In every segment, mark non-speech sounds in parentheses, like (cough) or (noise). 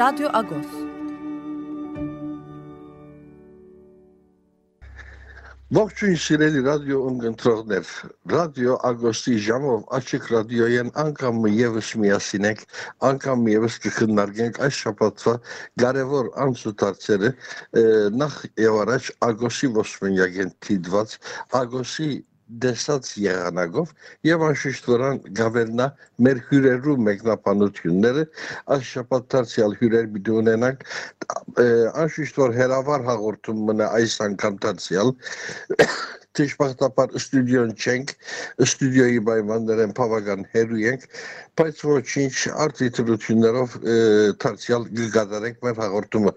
Radyo Agos. Ողջույն սիրելի ռադիո ունգընտրողներ, ռադիո Ագոստի ժամով աչիկ ռադիոյեն անգամ եւս միասին ենք, անգամ եւս կքննարկենք այս շաբաթվա կարևոր անցուդարձերը նախ եւ առաջ Ագոսի ոսմենյակեն թիդված Ագոսի destatsya Yanagov, yavaşıştıran gavelna merhürer rumek na panut günleri, az şapattarsiyal hürer bidunenak, e, anşıştor heravar hagortumuna aysan kantarsiyal, (coughs) Tischbach dapar studion Cenk, studioyu baymanderen pavagan heruyenk, paytvo çinç art itrutunlarov e, tarsiyal gilgadarek merhagortumu.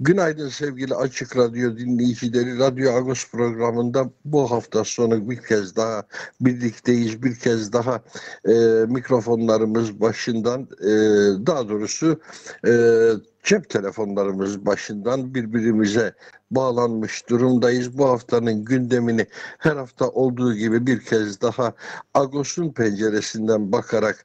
Günaydın sevgili Açık Radyo dinleyicileri. Radyo Agos programında bu hafta sonu bir kez daha birlikteyiz. Bir kez daha e, mikrofonlarımız başından e, daha doğrusu e, cep telefonlarımız başından birbirimize bağlanmış durumdayız. Bu haftanın gündemini her hafta olduğu gibi bir kez daha Agos'un penceresinden bakarak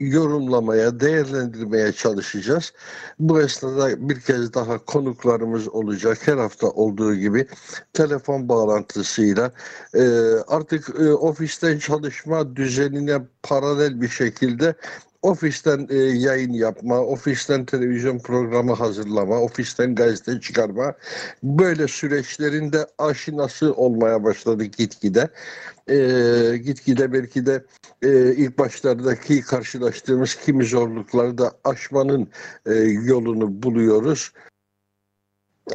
yorumlamaya, değerlendirmeye çalışacağız. Bu esnada bir kez daha konuklarımız olacak. Her hafta olduğu gibi telefon bağlantısıyla e, artık e, ofisten çalışma düzenine paralel bir şekilde ofisten e, yayın yapma, ofisten televizyon programı hazırlama, ofisten gazete çıkarma böyle süreçlerinde aşinası olmaya başladı gitgide. E, gitgide belki de e, ilk başlardaki karşılaştığımız kimi zorlukları da aşmanın e, yolunu buluyoruz.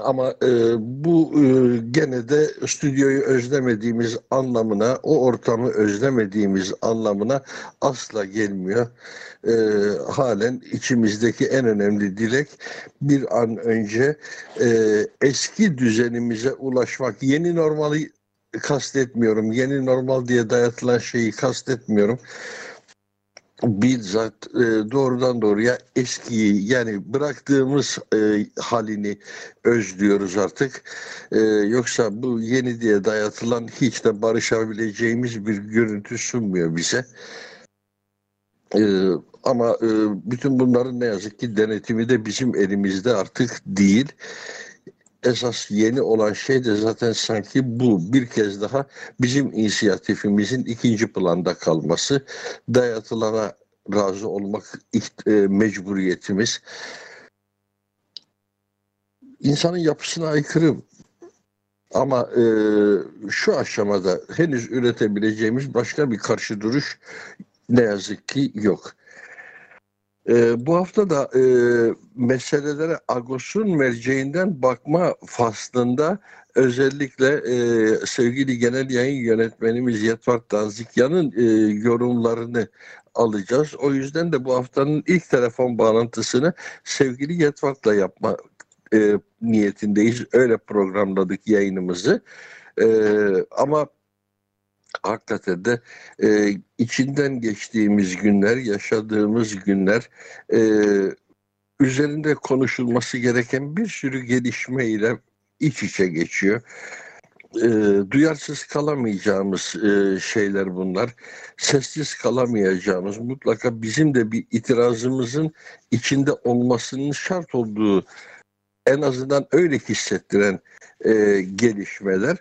Ama e, bu e, gene de stüdyoyu özlemediğimiz anlamına, o ortamı özlemediğimiz anlamına asla gelmiyor. E, halen içimizdeki en önemli dilek bir an önce e, eski düzenimize ulaşmak. Yeni normali kastetmiyorum. Yeni normal diye dayatılan şeyi kastetmiyorum bizzat e, doğrudan doğruya eskiyi yani bıraktığımız e, halini özlüyoruz artık. E, yoksa bu yeni diye dayatılan hiç de barışabileceğimiz bir görüntü sunmuyor bize. E, ama e, bütün bunların ne yazık ki denetimi de bizim elimizde artık değil esas yeni olan şey de zaten sanki bu bir kez daha bizim inisiyatifimizin ikinci planda kalması, dayatılana razı olmak e, mecburiyetimiz. İnsanın yapısına aykırı ama e, şu aşamada henüz üretebileceğimiz başka bir karşı duruş ne yazık ki yok. E, bu hafta da e, meselelere Agos'un merceğinden bakma faslında özellikle e, sevgili genel yayın yönetmenimiz Yetvar Danzikyan'ın e, yorumlarını alacağız. O yüzden de bu haftanın ilk telefon bağlantısını sevgili Yetvar'la yapma e, niyetindeyiz. Öyle programladık yayınımızı. E, ama hakikaten de e, içinden geçtiğimiz günler, yaşadığımız günler e, üzerinde konuşulması gereken bir sürü gelişme ile iç içe geçiyor. E, duyarsız kalamayacağımız e, şeyler bunlar. Sessiz kalamayacağımız, mutlaka bizim de bir itirazımızın içinde olmasının şart olduğu en azından öyle hissettiren e, gelişmeler.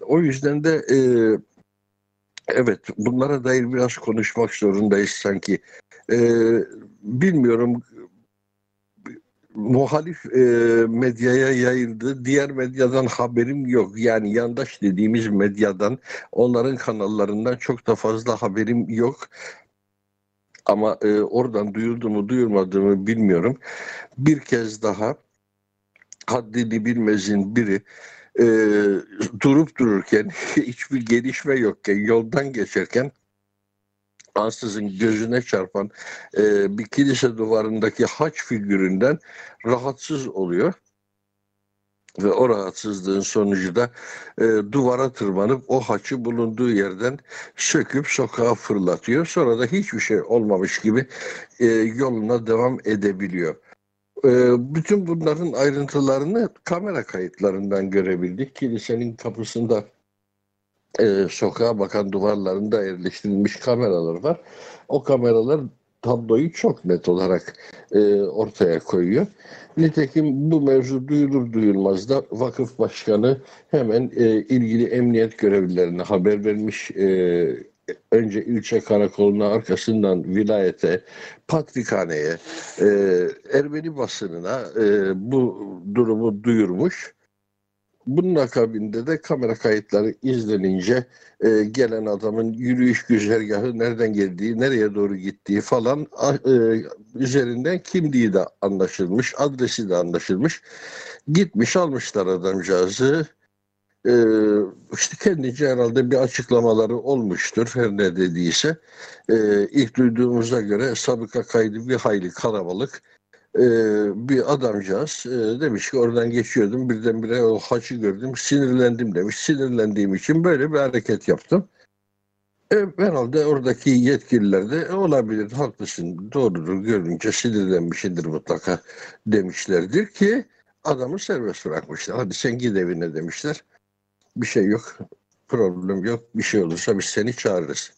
O yüzden de e, Evet, bunlara dair biraz konuşmak zorundayız sanki. Ee, bilmiyorum, muhalif e, medyaya yayıldı. Diğer medyadan haberim yok. Yani yandaş dediğimiz medyadan, onların kanallarından çok da fazla haberim yok. Ama e, oradan duyuldu mu duyurmadı mı bilmiyorum. Bir kez daha haddini bilmezin biri e, durup dururken (laughs) hiçbir gelişme yokken yoldan geçerken ansızın gözüne çarpan e, bir kilise duvarındaki haç figüründen rahatsız oluyor. Ve o rahatsızlığın sonucu da e, duvara tırmanıp o haçı bulunduğu yerden söküp sokağa fırlatıyor. Sonra da hiçbir şey olmamış gibi e, yoluna devam edebiliyor. E, bütün bunların ayrıntılarını kamera kayıtlarından görebildik. Kilisenin kapısında e, sokağa bakan duvarlarında yerleştirilmiş kameralar var. O kameralar tabloyu çok net olarak e, ortaya koyuyor. Nitekim bu mevzu duyulur duyulmaz da vakıf başkanı hemen e, ilgili emniyet görevlilerine haber vermiş. E, önce ilçe karakoluna arkasından vilayete, patrikhaneye, e, Ermeni basınına e, bu durumu duyurmuş. Bunun akabinde de kamera kayıtları izlenince e, gelen adamın yürüyüş güzergahı nereden geldiği, nereye doğru gittiği falan e, üzerinden kimliği de anlaşılmış, adresi de anlaşılmış. Gitmiş almışlar adamcağızı. E, işte kendince herhalde bir açıklamaları olmuştur her ne dediyse. E, ilk duyduğumuza göre sabıka kaydı bir hayli kalabalık e, bir adamcağız e, demiş ki oradan geçiyordum birdenbire o haçı gördüm sinirlendim demiş. Sinirlendiğim için böyle bir hareket yaptım. E, herhalde oradaki yetkililer de e, olabilir haklısın doğrudur görünce sinirlenmişindir mutlaka demişlerdir ki adamı serbest bırakmışlar. Hadi sen git evine demişler. Bir şey yok problem yok bir şey olursa biz seni çağırırız.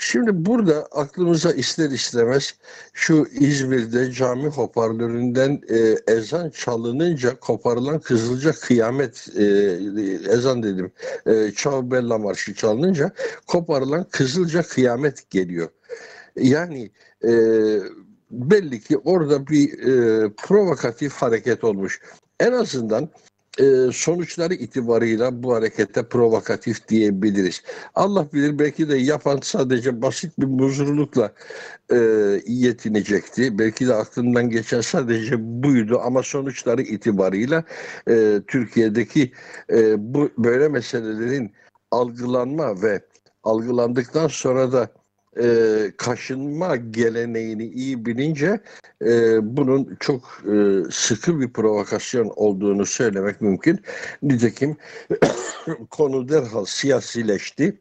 Şimdi burada aklımıza ister istemez şu İzmir'de cami hoparlöründen e, ezan çalınınca koparılan Kızılca Kıyamet e, ezan dedim e, Çavbella Marşı çalınınca koparılan Kızılca Kıyamet geliyor. Yani e, belli ki orada bir e, provokatif hareket olmuş. En azından e, sonuçları itibarıyla bu harekete provokatif diyebiliriz. Allah bilir belki de yapan sadece basit bir muzurlukla e, yetinecekti. Belki de aklından geçen sadece buydu ama sonuçları itibarıyla e, Türkiye'deki bu böyle meselelerin algılanma ve algılandıktan sonra da e, kaşınma geleneğini iyi bilince e, bunun çok e, sıkı bir provokasyon olduğunu söylemek mümkün. Nitekim (coughs) konu derhal siyasileşti.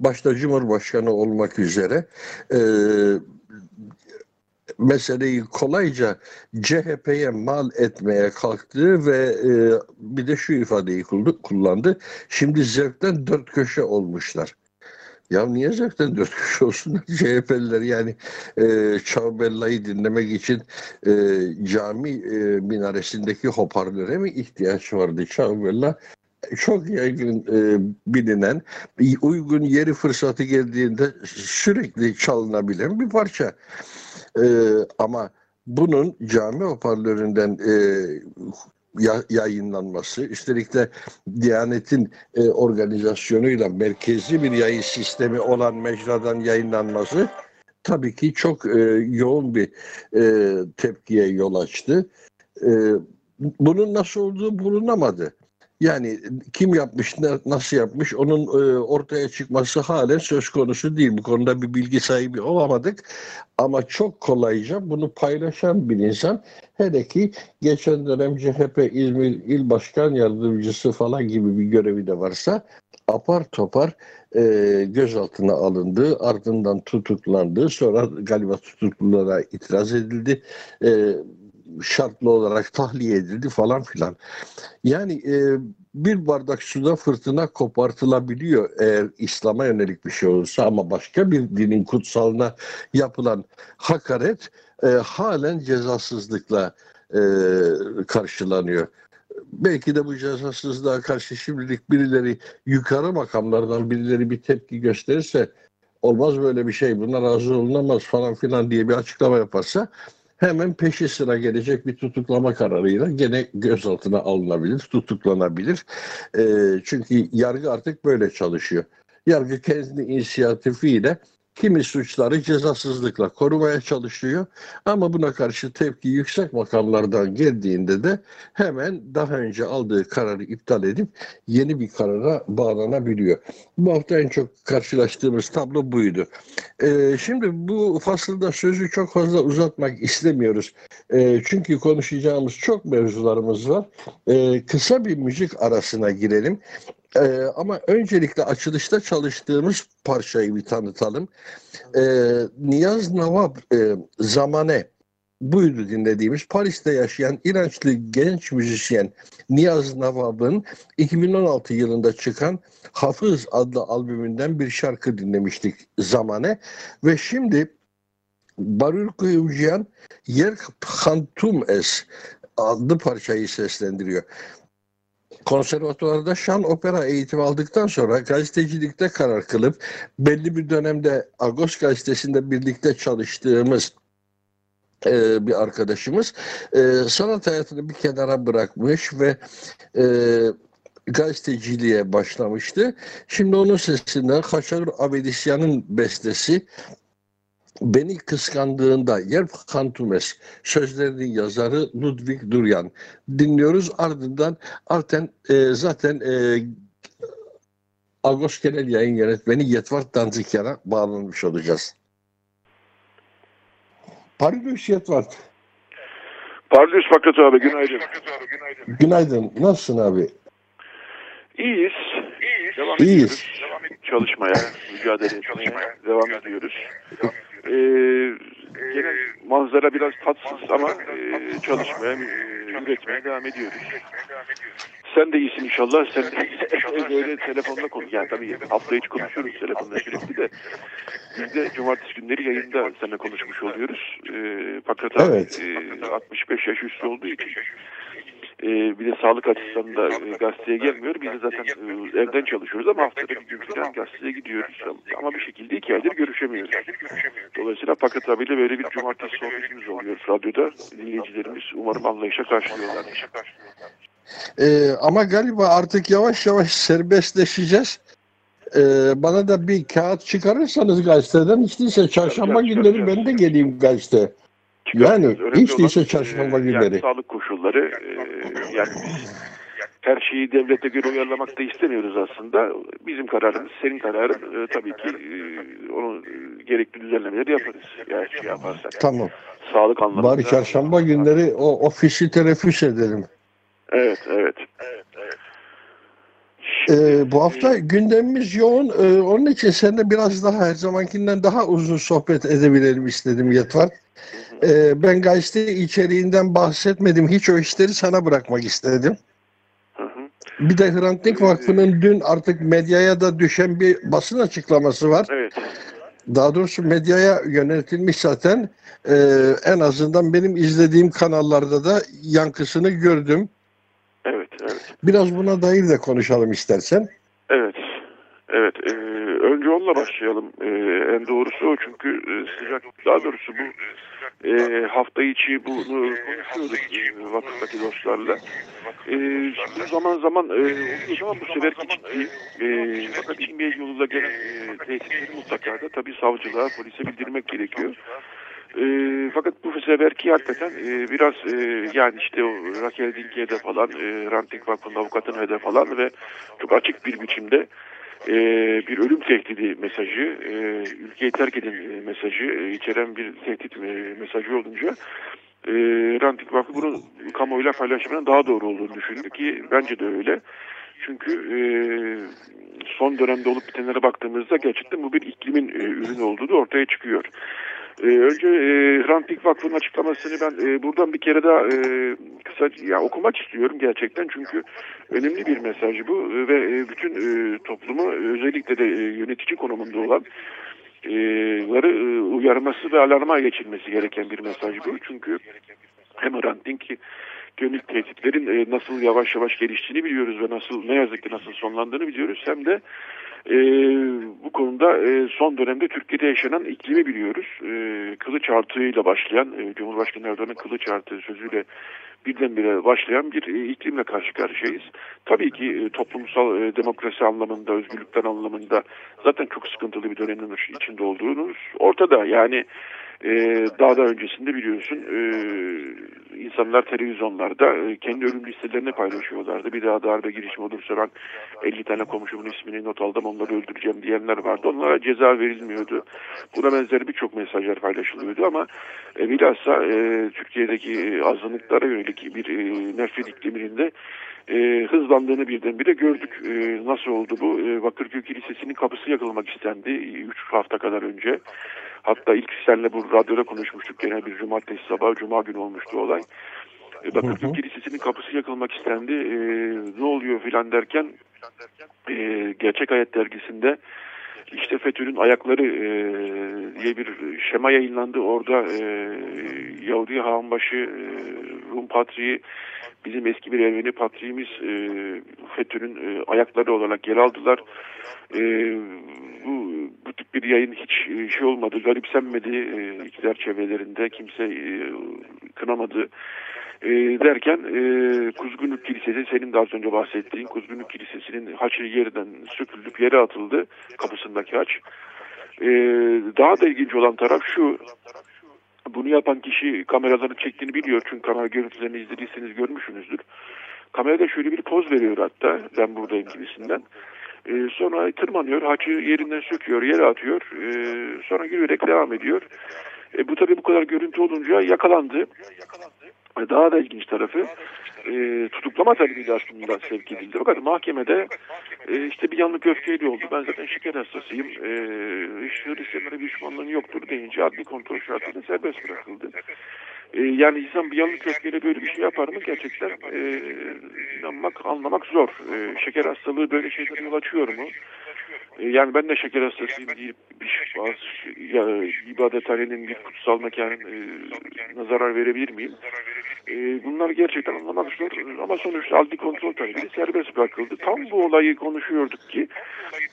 Başta Cumhurbaşkanı olmak üzere e, meseleyi kolayca CHP'ye mal etmeye kalktı ve e, bir de şu ifadeyi kullandı. Şimdi zevkten dört köşe olmuşlar. Ya niye zaten dört kişi olsunlar CHP'liler yani e, Çavbella'yı dinlemek için e, cami e, minaresindeki hoparlöre mi ihtiyaç vardı Çavbella? Çok yaygın e, bilinen, uygun yeri fırsatı geldiğinde sürekli çalınabilen bir parça. E, ama bunun cami hoparlöründen e, yayınlanması, üstelik de Diyanet'in e, organizasyonuyla merkezi bir yayın sistemi olan mecradan yayınlanması tabii ki çok e, yoğun bir e, tepkiye yol açtı. E, bunun nasıl olduğu bulunamadı. Yani kim yapmış, nasıl yapmış onun e, ortaya çıkması halen söz konusu değil. Bu konuda bir bilgi sahibi olamadık. Ama çok kolayca bunu paylaşan bir insan hele ki geçen dönem CHP İzmir İl Başkan Yardımcısı falan gibi bir görevi de varsa apar topar e, gözaltına alındı. Ardından tutuklandı. Sonra galiba tutuklulara itiraz edildi. E, şartlı olarak tahliye edildi falan filan. Yani e, bir bardak suda fırtına kopartılabiliyor eğer İslam'a yönelik bir şey olursa ama başka bir dinin kutsalına yapılan hakaret e, halen cezasızlıkla e, karşılanıyor. Belki de bu cezasızlığa karşı şimdilik birileri yukarı makamlardan birileri bir tepki gösterirse olmaz böyle bir şey buna razı olunamaz falan filan diye bir açıklama yaparsa hemen peşi sıra gelecek bir tutuklama kararıyla gene gözaltına alınabilir, tutuklanabilir. E, çünkü yargı artık böyle çalışıyor. Yargı kendi inisiyatifiyle kimi suçları cezasızlıkla korumaya çalışıyor. Ama buna karşı tepki yüksek makamlardan geldiğinde de hemen daha önce aldığı kararı iptal edip yeni bir karara bağlanabiliyor. Bu hafta en çok karşılaştığımız tablo buydu. Ee, şimdi bu fasılda sözü çok fazla uzatmak istemiyoruz. Ee, çünkü konuşacağımız çok mevzularımız var. Ee, kısa bir müzik arasına girelim. Ee, ama öncelikle açılışta çalıştığımız parçayı bir tanıtalım. Ee, Niyaz Navab e, Zamane buydu dinlediğimiz Paris'te yaşayan İrançlı genç müzisyen Niyaz Navab'ın 2016 yılında çıkan Hafız adlı albümünden bir şarkı dinlemiştik Zamane ve şimdi Barul Kuyumcuyan Yer Hantum Es adlı parçayı seslendiriyor. Konservatuvarda şan opera eğitimi aldıktan sonra gazetecilikte karar kılıp belli bir dönemde Agos gazetesinde birlikte çalıştığımız e, bir arkadaşımız e, sanat hayatını bir kenara bırakmış ve e, gazeteciliğe başlamıştı. Şimdi onun sesinden Haşar Avedisyan'ın bestesi Beni kıskandığında Yerp Kantumes sözlerinin yazarı Ludwig Duryan dinliyoruz. Ardından zaten, e, zaten e, Agos Genel Yayın Yönetmeni Yetvart Danzikyan'a bağlanmış olacağız. Pardüş Yetvart. Pardüş Fakat abi günaydın. Günaydın. Nasılsın abi? İyiyiz. Devam İyiyiz. ediyoruz. Çalışmaya, mücadele etmeye devam ediyoruz. Ee, genel manzara biraz tatsız ama e, çalışmaya, e, üretmeye devam ediyoruz. Sen de iyisin inşallah. Sen de böyle telefonla konuş. Yani tabii hafta içi konuşuyoruz telefonla sürekli de. Biz de cumartesi günleri yayında seninle konuşmuş oluyoruz. Ee, fakat Evet. e, 65 yaş üstü olduğu için e, bir de sağlık açısından da e, gazeteye gelmiyor. Biz de zaten e, evden çalışıyoruz ama haftada bir gün falan gazeteye gidiyoruz. Ama bir şekilde iki aydır görüşemiyoruz. Dolayısıyla Fakat abiyle böyle bir cumartesi sohbetimiz oluyor radyoda. Dinleyicilerimiz umarım anlayışa karşılıyorlar. Ee, ama galiba artık yavaş yavaş serbestleşeceğiz. Ee, bana da bir kağıt çıkarırsanız gazeteden değilse çarşamba günleri ben de geleyim gazete. Yani hiç değilse olan, çarşamba e, günleri. Yani sağlık koşulları e, yani her şeyi devlete göre uyarlamak da istemiyoruz aslında. Bizim kararımız, senin kararın e, tabii ki e, onu e, gerekli düzenlemeleri yaparız. Eğer şey yaparsak. Tamam. Sağlık anlamında. Bari çarşamba günleri o ofisi teneffüs edelim. Evet, evet. Ee, bu hafta gündemimiz yoğun. Ee, onun için seninle biraz daha her zamankinden daha uzun sohbet edebilelim istedim Yetvar. Ee, ben gazete içeriğinden bahsetmedim. Hiç o işleri sana bırakmak istedim. Hı hı. Bir de Hrant Dink Vakfı'nın dün artık medyaya da düşen bir basın açıklaması var. Evet. Daha doğrusu medyaya yöneltilmiş zaten. Ee, en azından benim izlediğim kanallarda da yankısını gördüm. Evet, evet. Biraz buna dair de konuşalım istersen. Evet. Evet. e, önce onunla başlayalım. E, en doğrusu o çünkü e, sıcak, daha doğrusu bu e, hafta içi bunu konuşuyorduk e, vakıftaki dostlarla. E, şimdi zaman zaman e, ama bu seferki ciddi. E, fakat İlmiye yoluyla gelen e, tehditleri mutlaka da tabii savcılığa, polise bildirmek gerekiyor. E, fakat bu seferki hakikaten e, biraz e, yani işte o Raquel Dinke'de falan, e, Ranting Vakfı'nın avukatını hedef falan ve çok açık bir biçimde e, bir ölüm tehdidi mesajı, e, ülkeyi terk edin e, mesajı e, içeren bir tehdit e, mesajı olunca e, Ranting Vakfı bunu kamuoyuyla paylaşmanın daha doğru olduğunu düşündü ki bence de öyle. Çünkü e, son dönemde olup bitenlere baktığımızda gerçekten bu bir iklimin e, ürünü olduğu da ortaya çıkıyor. E, önce e, Hrant Dink Vakfı'nın açıklamasını ben e, buradan bir kere daha e, kısa ya, okumak istiyorum gerçekten çünkü önemli bir mesaj bu e, ve e, bütün e, toplumu özellikle de e, yönetici konumunda olan e, ları e, uyarması ve alarma geçilmesi gereken bir mesaj bu. Çünkü hem Hrant Dink yönelik tehditlerin e, nasıl yavaş yavaş geliştiğini biliyoruz ve nasıl ne yazık ki nasıl sonlandığını biliyoruz. Hem de e, bu konuda e, son dönemde Türkiye'de yaşanan iklimi biliyoruz. E, kılıç artığıyla başlayan, e, Cumhurbaşkanı Erdoğan'ın kılıç artığı sözüyle birdenbire başlayan bir e, iklimle karşı karşıyayız. Tabii ki e, toplumsal e, demokrasi anlamında, özgürlükler anlamında zaten çok sıkıntılı bir dönemin içinde olduğunuz ortada. Yani e, daha da öncesinde biliyorsun e, insanlar televizyonlarda e, kendi ölüm listelerini paylaşıyorlardı. Bir daha darbe girişimi olursa ben 50 tane komşumun ismini not aldım onları öldüreceğim diyenler vardı. Onlara ceza verilmiyordu. Buna benzer birçok mesajlar paylaşılıyordu ama e, bilhassa e, Türkiye'deki azınlıklara yönelik bir e, nefret ikliminde e, hızlandığını birdenbire gördük. E, nasıl oldu bu? E, Bakırköy Kilisesi'nin kapısı yakılmak istendi 3 hafta kadar önce. Hatta ilk senle bu radyoda konuşmuştuk. Gene bir cumartesi sabahı, cuma günü olmuştu olay. E, Bakırköy Kilisesi'nin kapısı yakılmak istendi. E, ne oluyor filan derken e, Gerçek Hayat dergisinde işte FETÖ'nün ayakları e, diye bir şema yayınlandı. Orada e, Yahudi Havanbaşı, e, Rum Patriği, bizim eski bir Ermeni patriğimiz e, FETÖ'nün e, ayakları olarak yer aldılar. E, bu, bu tip bir yayın hiç e, şey olmadı, garipsenmedi e, iktidar çevrelerinde. Kimse e, kınamadı. E, derken e, Kuzgunluk Kilisesi senin az önce bahsettiğin Kuzgunluk Kilisesi'nin haçı yerden söküldük yere atıldı kapısındaki haç. E, daha da ilginç olan taraf şu bunu yapan kişi kameraların çektiğini biliyor çünkü kamera görüntülerini izlediyseniz görmüşsünüzdür. Kamerada şöyle bir poz veriyor hatta ben buradayım gibisinden. E, sonra tırmanıyor, haçı yerinden söküyor, yere atıyor. E, sonra yürüyerek devam ediyor. E, bu tabii bu kadar görüntü olunca yakalandı. Daha da ilginç tarafı e, tutuklama talebiyle aslında sevk edildi. Fakat mahkemede e, işte bir yanlık öfkeyle oldu. Ben zaten şeker hastasıyım. E, Hristiyanlara bir düşmanlığım yoktur deyince adli kontrol şartıyla serbest bırakıldı. E, yani insan bir yanlık öfkeyle böyle bir şey yapar mı? Gerçekten e, inanmak, anlamak zor. E, şeker hastalığı böyle şeylere yol açıyor mu? Yani ben de şeker hastasıyım deyip bazı ya, ibadethanenin bir kutsal mekanın e, zarar verebilir miyim? E, bunlar gerçekten anlamak ama sonuçta adli kontrol talebiyle serbest bırakıldı. Tam bu olayı konuşuyorduk ki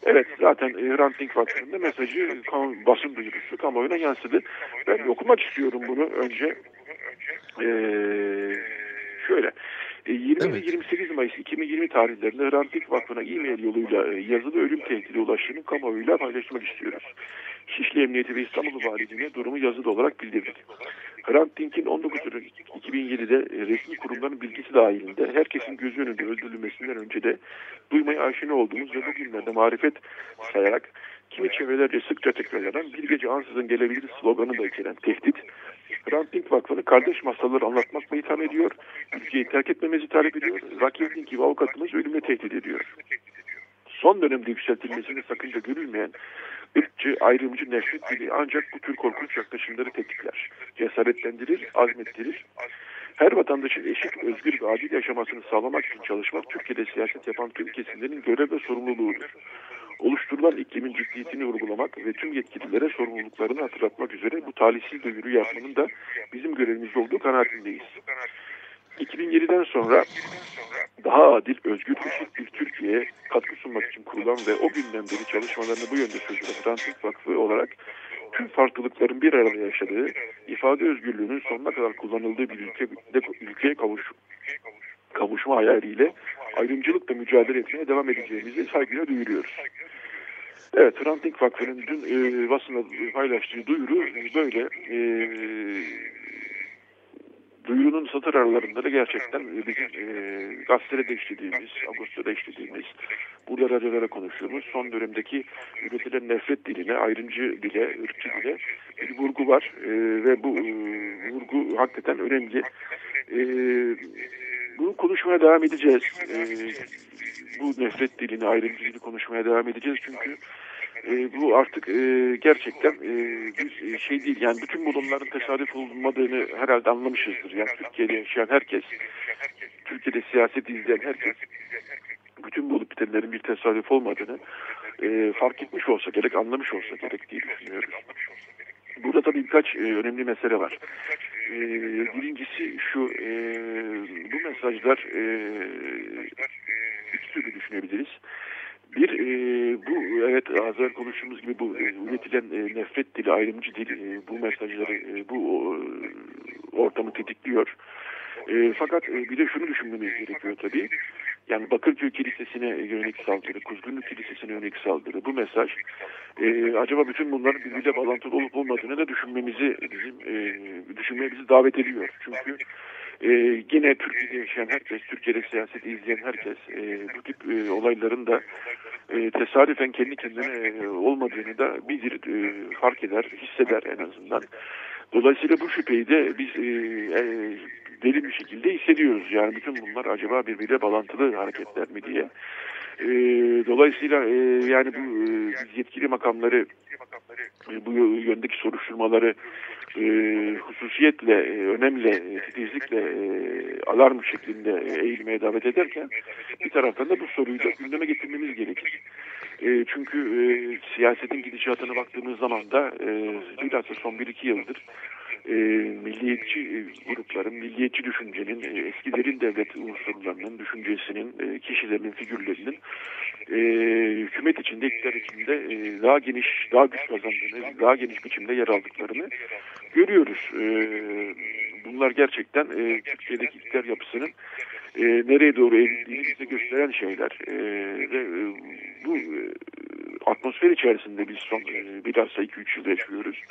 evet zaten e, Hrant Dink Vakfı'nda mesajı basın duyurusu kamuoyuna yansıdı. Ben okumak istiyorum bunu önce. E, şöyle 20 evet. 28 Mayıs 2020 tarihlerinde Hrant Dink Vakfı'na e-mail yoluyla yazılı ölüm tehdidi ulaştığını kamuoyuyla paylaşmak istiyoruz. Şişli Emniyeti ve İstanbul Valiliğine durumu yazılı olarak bildirdik. Hrant Dink'in 19 Ocak 2007'de resmi kurumların bilgisi dahilinde herkesin gözü önünde öldürülmesinden önce de duymaya aşina olduğumuz ve bugünlerde marifet sayarak kimi çevrelerce sıkça tekrarlanan bir gece ansızın gelebilir sloganı da içeren tehdit Hrant Dink Vakfı'nı kardeş masalları anlatmakla itham ediyor, ülkeyi terk etmemizi talep ediyor, Rakim Dink gibi avukatımız ölümle tehdit ediyor. Son dönemde yükseltilmesini sakınca görülmeyen ırkçı, ayrımcı nefret dili ancak bu tür korkunç yaklaşımları tetikler, cesaretlendirir, azmettirir. Her vatandaşın eşit, özgür ve adil yaşamasını sağlamak için çalışmak Türkiye'de siyaset yapan tüm kesimlerin görev ve sorumluluğudur oluşturulan iklimin ciddiyetini vurgulamak ve tüm yetkililere sorumluluklarını hatırlatmak üzere bu talihsiz duyuru yapmanın da bizim görevimiz olduğu kanaatindeyiz. 2007'den sonra daha adil, özgür, eşit bir Türkiye'ye katkı sunmak için kurulan ve o günden beri çalışmalarını bu yönde sürdüren Hrant Vakfı olarak tüm farklılıkların bir arada yaşadığı, ifade özgürlüğünün sonuna kadar kullanıldığı bir ülke, ülkeye kavuş, kavuşma hayaliyle ayrımcılıkla mücadele etmeye devam edeceğimizi saygıyla duyuruyoruz. Evet, Hrant Vakfı'nın dün e, basında paylaştığı duyuru böyle. E, duyurunun satır aralarında da gerçekten bizim e, gazetede de işlediğimiz, Ağustos'ta işlediğimiz, burada radyolara konuştuğumuz son dönemdeki üretilen nefret diline, ayrımcı dile, ırkçı dile bir vurgu var. E, ve bu e, vurgu hakikaten önemli. E, bunu konuşmaya devam edeceğiz. E, bu nefret dilini, ayrımcılığı konuşmaya devam edeceğiz. Çünkü e, bu artık e, gerçekten e, bir şey değil. Yani bütün bu durumların tesadüf olmadığını herhalde anlamışızdır. Yani Türkiye'de yaşayan herkes, Türkiye'de siyaset izleyen herkes bütün bu olup bitenlerin bir tesadüf olmadığını e, fark etmiş olsa gerek, anlamış olsa gerek diye düşünüyoruz. Burada tabii birkaç e, önemli mesele var. E, birincisi şu, e, bu mesajlar e, iki türlü düşünebiliriz. Bir, e, bu evet az önce konuştuğumuz gibi bu e, üretilen e, nefret dili, ayrımcı dil e, bu mesajları, e, bu e, ortamı tetikliyor. E, fakat e, bir de şunu düşünmemiz gerekiyor tabii. Yani Bakırköy Kilisesi'ne yönelik saldırı, Kuzgunluk Kilisesi'ne yönelik saldırı, bu mesaj e, acaba bütün bunların birbiriyle bağlantılı olup olmadığını da düşünmemizi bizim e, düşünmeye bizi davet ediyor. Çünkü e, yine Türkiye'de yaşayan herkes, Türkiye'de siyaseti izleyen herkes e, bu tip e, olayların da e, tesadüfen kendi kendine e, olmadığını da bilir, e, fark eder, hisseder en azından. Dolayısıyla bu şüpheyi de biz e, e, deli bir şekilde hissediyoruz. Yani bütün bunlar acaba birbiriyle bağlantılı hareketler mi diye. E, dolayısıyla e, yani bu e, yetkili makamları e, bu yöndeki soruşturmaları e, hususiyetle, e, önemli, e, titizlikle e, alarm şeklinde eğilmeye davet ederken bir taraftan da bu soruyu da gündeme getirmemiz gerekir. E, çünkü e, siyasetin gidişatına baktığımız zaman da e, bilhassa son 1-2 yıldır e, milliyetçi grupların, milliyetçi düşüncenin, e, eski derin devlet unsurlarının, düşüncesinin, e, kişilerinin, figürlerinin e, hükümet içinde, iktidar içinde e, daha geniş, daha güç kazandığını, daha geniş biçimde yer aldıklarını görüyoruz. E, bunlar gerçekten e, Türkiye'deki iktidar yapısının e, nereye doğru evrildiğini bize gösteren şeyler. E, ve e, bu e, atmosfer içerisinde biz son e, bilhassa 2-3 yıl yaşıyoruz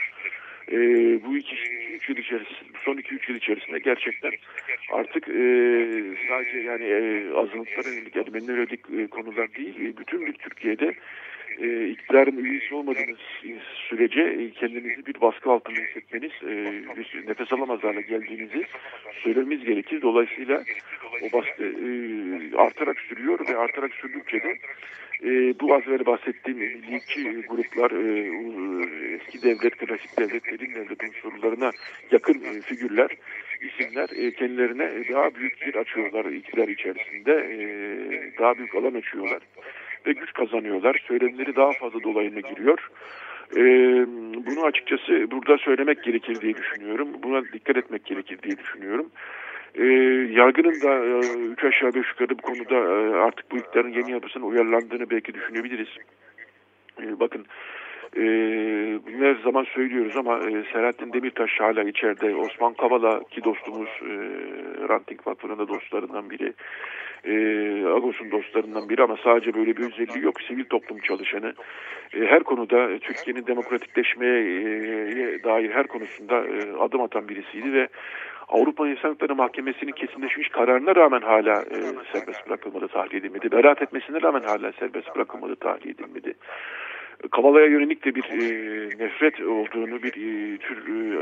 e, bu iki üç yıl içerisinde, son iki üç yıl içerisinde gerçekten artık e, sadece yani e, azınlıklara yönelik, Ermenilere yönelik e, konular değil, e, bütün bir Türkiye'de e, iktidarın üyesi olmadığınız sürece e, kendinizi bir baskı altında hissetmeniz, e, nefes alamaz hale geldiğinizi söylememiz gerekir. Dolayısıyla o baskı e, artarak sürüyor ve artarak sürdükçe de e, bu az evvel bahsettiğim milliyetçi gruplar e, eski devlet, klasik devlet, derin devlet unsurlarına yakın e, figürler, isimler e, kendilerine daha büyük bir açıyorlar iktidar içerisinde. E, daha büyük alan açıyorlar ve güç kazanıyorlar. Söylemleri daha fazla dolayına giriyor. E, bunu açıkçası burada söylemek gerekir diye düşünüyorum. Buna dikkat etmek gerekir diye düşünüyorum. E, yargının da e, üç aşağı beş yukarı bu konuda e, artık bu iktidarın yeni yapısının uyarlandığını belki düşünebiliriz. E, bakın e, bunu her zaman söylüyoruz ama e, Selahattin Demirtaş hala içeride. Osman Kavala ki dostumuz e, Ranting Vakfı'nın dostlarından biri. E, Agos'un dostlarından biri ama sadece böyle bir özelliği yok. Sivil toplum çalışanı. E, her konuda Türkiye'nin demokratikleşmeye e, dair her konusunda e, adım atan birisiydi ve Avrupa İnsan Hakları Mahkemesi'nin kesinleşmiş kararına rağmen hala e, serbest bırakılmadı, tahliye edilmedi. Beraat etmesine rağmen hala serbest bırakılmadı, tahliye edilmedi. Kavala'ya yönelik de bir e, nefret olduğunu, bir e, tür e,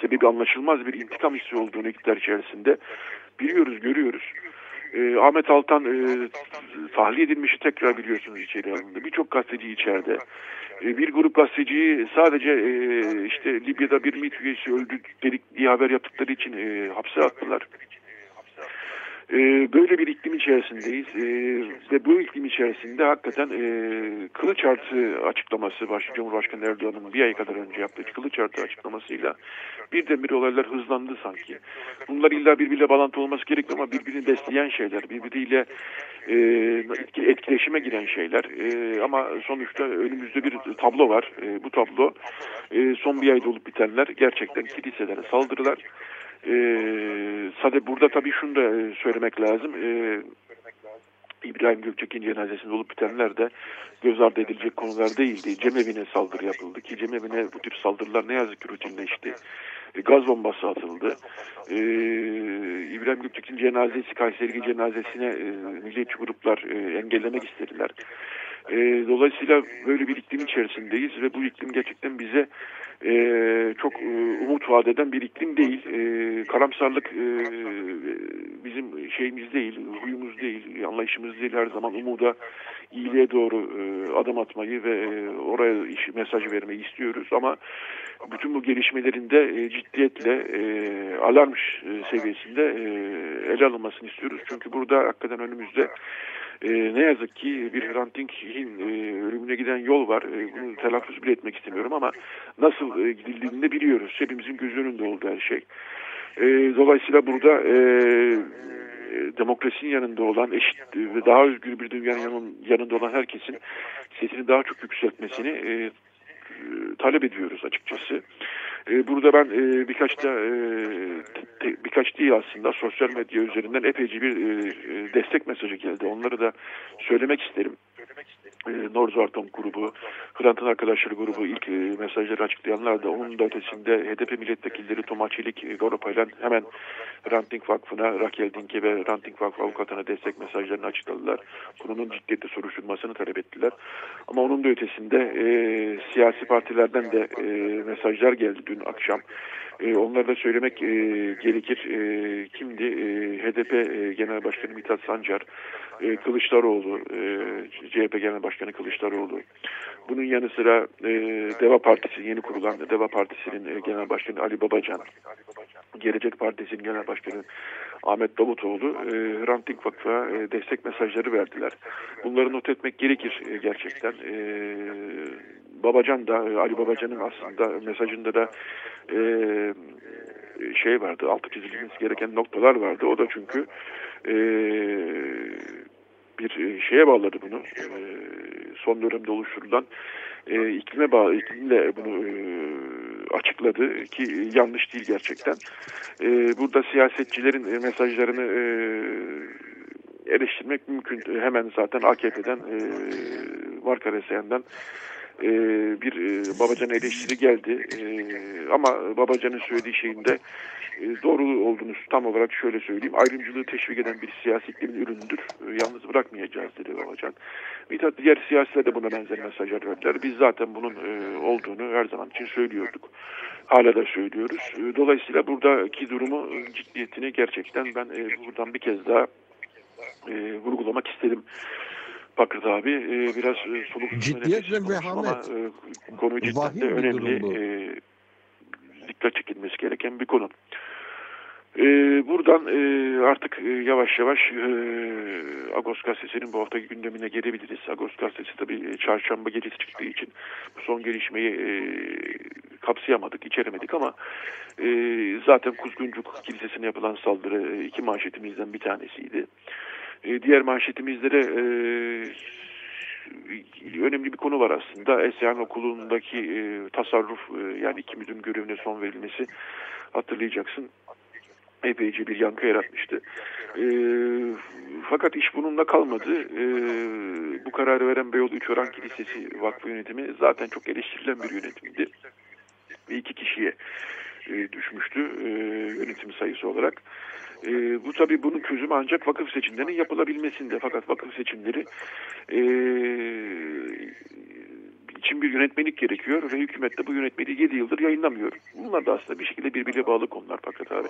sebebi anlaşılmaz bir intikam hissi olduğunu iktidar içerisinde biliyoruz, görüyoruz. E, Ahmet Altan e, tahliye edilmişi tekrar biliyorsunuz içeri alındı. Birçok gazeteci içeride. E, bir grup gazeteciyi sadece e, işte Libya'da bir MİT üyesi öldü dedik diye haber yaptıkları için e, hapse attılar. E, böyle bir iklim içerisindeyiz e, ve bu iklim içerisinde hakikaten e, kılıç artı açıklaması baş, Cumhurbaşkanı Erdoğan'ın bir ay kadar önce yaptığı kılıç artı açıklamasıyla birdenbire olaylar hızlandı sanki. Bunlar illa birbiriyle bağlantı olması gerekiyor ama birbirini besleyen şeyler, birbiriyle e, etkileşime giren şeyler e, ama sonuçta önümüzde bir tablo var. E, bu tablo e, son bir ayda olup bitenler gerçekten kiliselere saldırılar ee, sadece burada tabii şunu da e, söylemek lazım. Ee, İbrahim Gökçek'in cenazesinde olup bitenler de göz ardı edilecek konular değildi. Cemevine saldırı yapıldı ki cemevine bu tip saldırılar ne yazık ki rutinleşti. E, gaz bombası atıldı. Ee, İbrahim Gökçek'in cenazesi, Kayseri cenazesine e, milliyetçi gruplar e, engellemek istediler. E, dolayısıyla böyle bir iklim içerisindeyiz ve bu iklim gerçekten bize e, çok e, umut vaat eden bir iklim değil. E, karamsarlık e, bizim şeyimiz değil, huyumuz değil, anlayışımız değil. Her zaman umuda, iyiliğe doğru e, adım atmayı ve e, oraya iş, mesaj vermeyi istiyoruz. Ama bütün bu gelişmelerinde e, ciddiyetle e, alarm e, seviyesinde e, ele alınmasını istiyoruz. Çünkü burada hakikaten önümüzde e, ne yazık ki bir Hrant Dink'in e, ölümüne giden yol var. E, bunu telaffuz bile etmek istemiyorum ama nasıl e, gidildiğini de biliyoruz. Hepimizin göz önünde oldu her şey. E, dolayısıyla burada e, demokrasinin yanında olan eşit ve daha özgür bir dünyanın yanında olan herkesin sesini daha çok yükseltmesini e, talep ediyoruz açıkçası. E, burada ben e, birkaç da e, birkaç değil aslında sosyal medya üzerinden epeyce bir destek mesajı geldi. Onları da söylemek isterim. E, Norzvartom grubu, Hrant'ın arkadaşları grubu ilk e, mesajları açıklayanlar da onun da ötesinde HDP milletvekilleri Toma Çelik, e, Goropaylan hemen Ranting Vakfı'na, Rakel Dinke ve Ranting Vakfı avukatına destek mesajlarını açıkladılar. Konunun ciddiyette soruşturmasını talep ettiler. Ama onun da ötesinde e, siyasi partilerden de e, mesajlar geldi dün akşam. E, onları da söylemek e, gerekir. E, kimdi? E, HDP e, Genel Başkanı Mithat Sancar, e, Kılıçdaroğlu, e, CHP Genel Başkanı Kılıçdaroğlu. Bunun yanı sıra e, Deva Partisi, yeni kurulan Deva Partisi'nin e, Genel Başkanı Ali Babacan, Gelecek Partisi'nin Genel Başkanı Ahmet Davutoğlu e, Hrant Dink Vakfı'na e, destek mesajları verdiler. Bunları not etmek gerekir e, gerçekten. E, Babacan da, e, Ali Babacan'ın aslında mesajında da e, şey vardı, altı çizilmesi gereken noktalar vardı. O da çünkü e, bir şeye bağladı bunu. E, son dönemde oluşturulan e, iklime bağlı, iklimle bunu e, açıkladı ki yanlış değil gerçekten. E, burada siyasetçilerin e, mesajlarını e, eleştirmek mümkün. Hemen zaten AKP'den e, Marka Resayan'dan e, bir e, Babacan eleştiri geldi. E, ama Babacan'ın söylediği şeyin de e, doğru olduğunu tam olarak şöyle söyleyeyim. Ayrımcılığı teşvik eden bir siyasi iklimin ürünüdür. E, yalnız bırakmayacağız dedi Babacan. Mithat diğer siyasiler de buna benzer mesajlar verdiler. Biz zaten bunun e, olduğunu her zaman için söylüyorduk. Hala da söylüyoruz. E, dolayısıyla buradaki durumu e, ciddiyetini gerçekten ben e, buradan bir kez daha e, vurgulamak istedim. Bakır abi e, biraz e, soluk ciddiyet ve vehamet ama e, konu cidden de önemli e, dikkat çekilmesi gereken bir konu. E, buradan e, artık e, yavaş yavaş e, Agos gazetesinin bu haftaki gündemine gelebiliriz. Agos gazetesi tabii e, çarşamba gecesi çıktığı için bu son gelişmeyi e, kapsayamadık, içeremedik ama e, zaten Kuzguncuk Kilisesi'ne yapılan saldırı e, iki manşetimizden bir tanesiydi. E, diğer manşetimizde de e, önemli bir konu var aslında. Esyan Okulu'ndaki e, tasarruf e, yani iki müdürün görevine son verilmesi hatırlayacaksın epeyce bir yankı yaratmıştı. E, fakat iş bununla kalmadı. E, bu kararı veren Beyoğlu Üçören Kilisesi Vakfı yönetimi zaten çok eleştirilen bir yönetimdi. Ve iki kişiye e, düşmüştü e, yönetim sayısı olarak. E, bu tabii bunun çözümü ancak vakıf seçimlerinin yapılabilmesinde. Fakat vakıf seçimleri e, için bir yönetmelik gerekiyor ve hükümet de bu yönetmeliği 7 yıldır yayınlamıyor. Bunlar da aslında bir şekilde birbirine bağlı konular Fakat abi.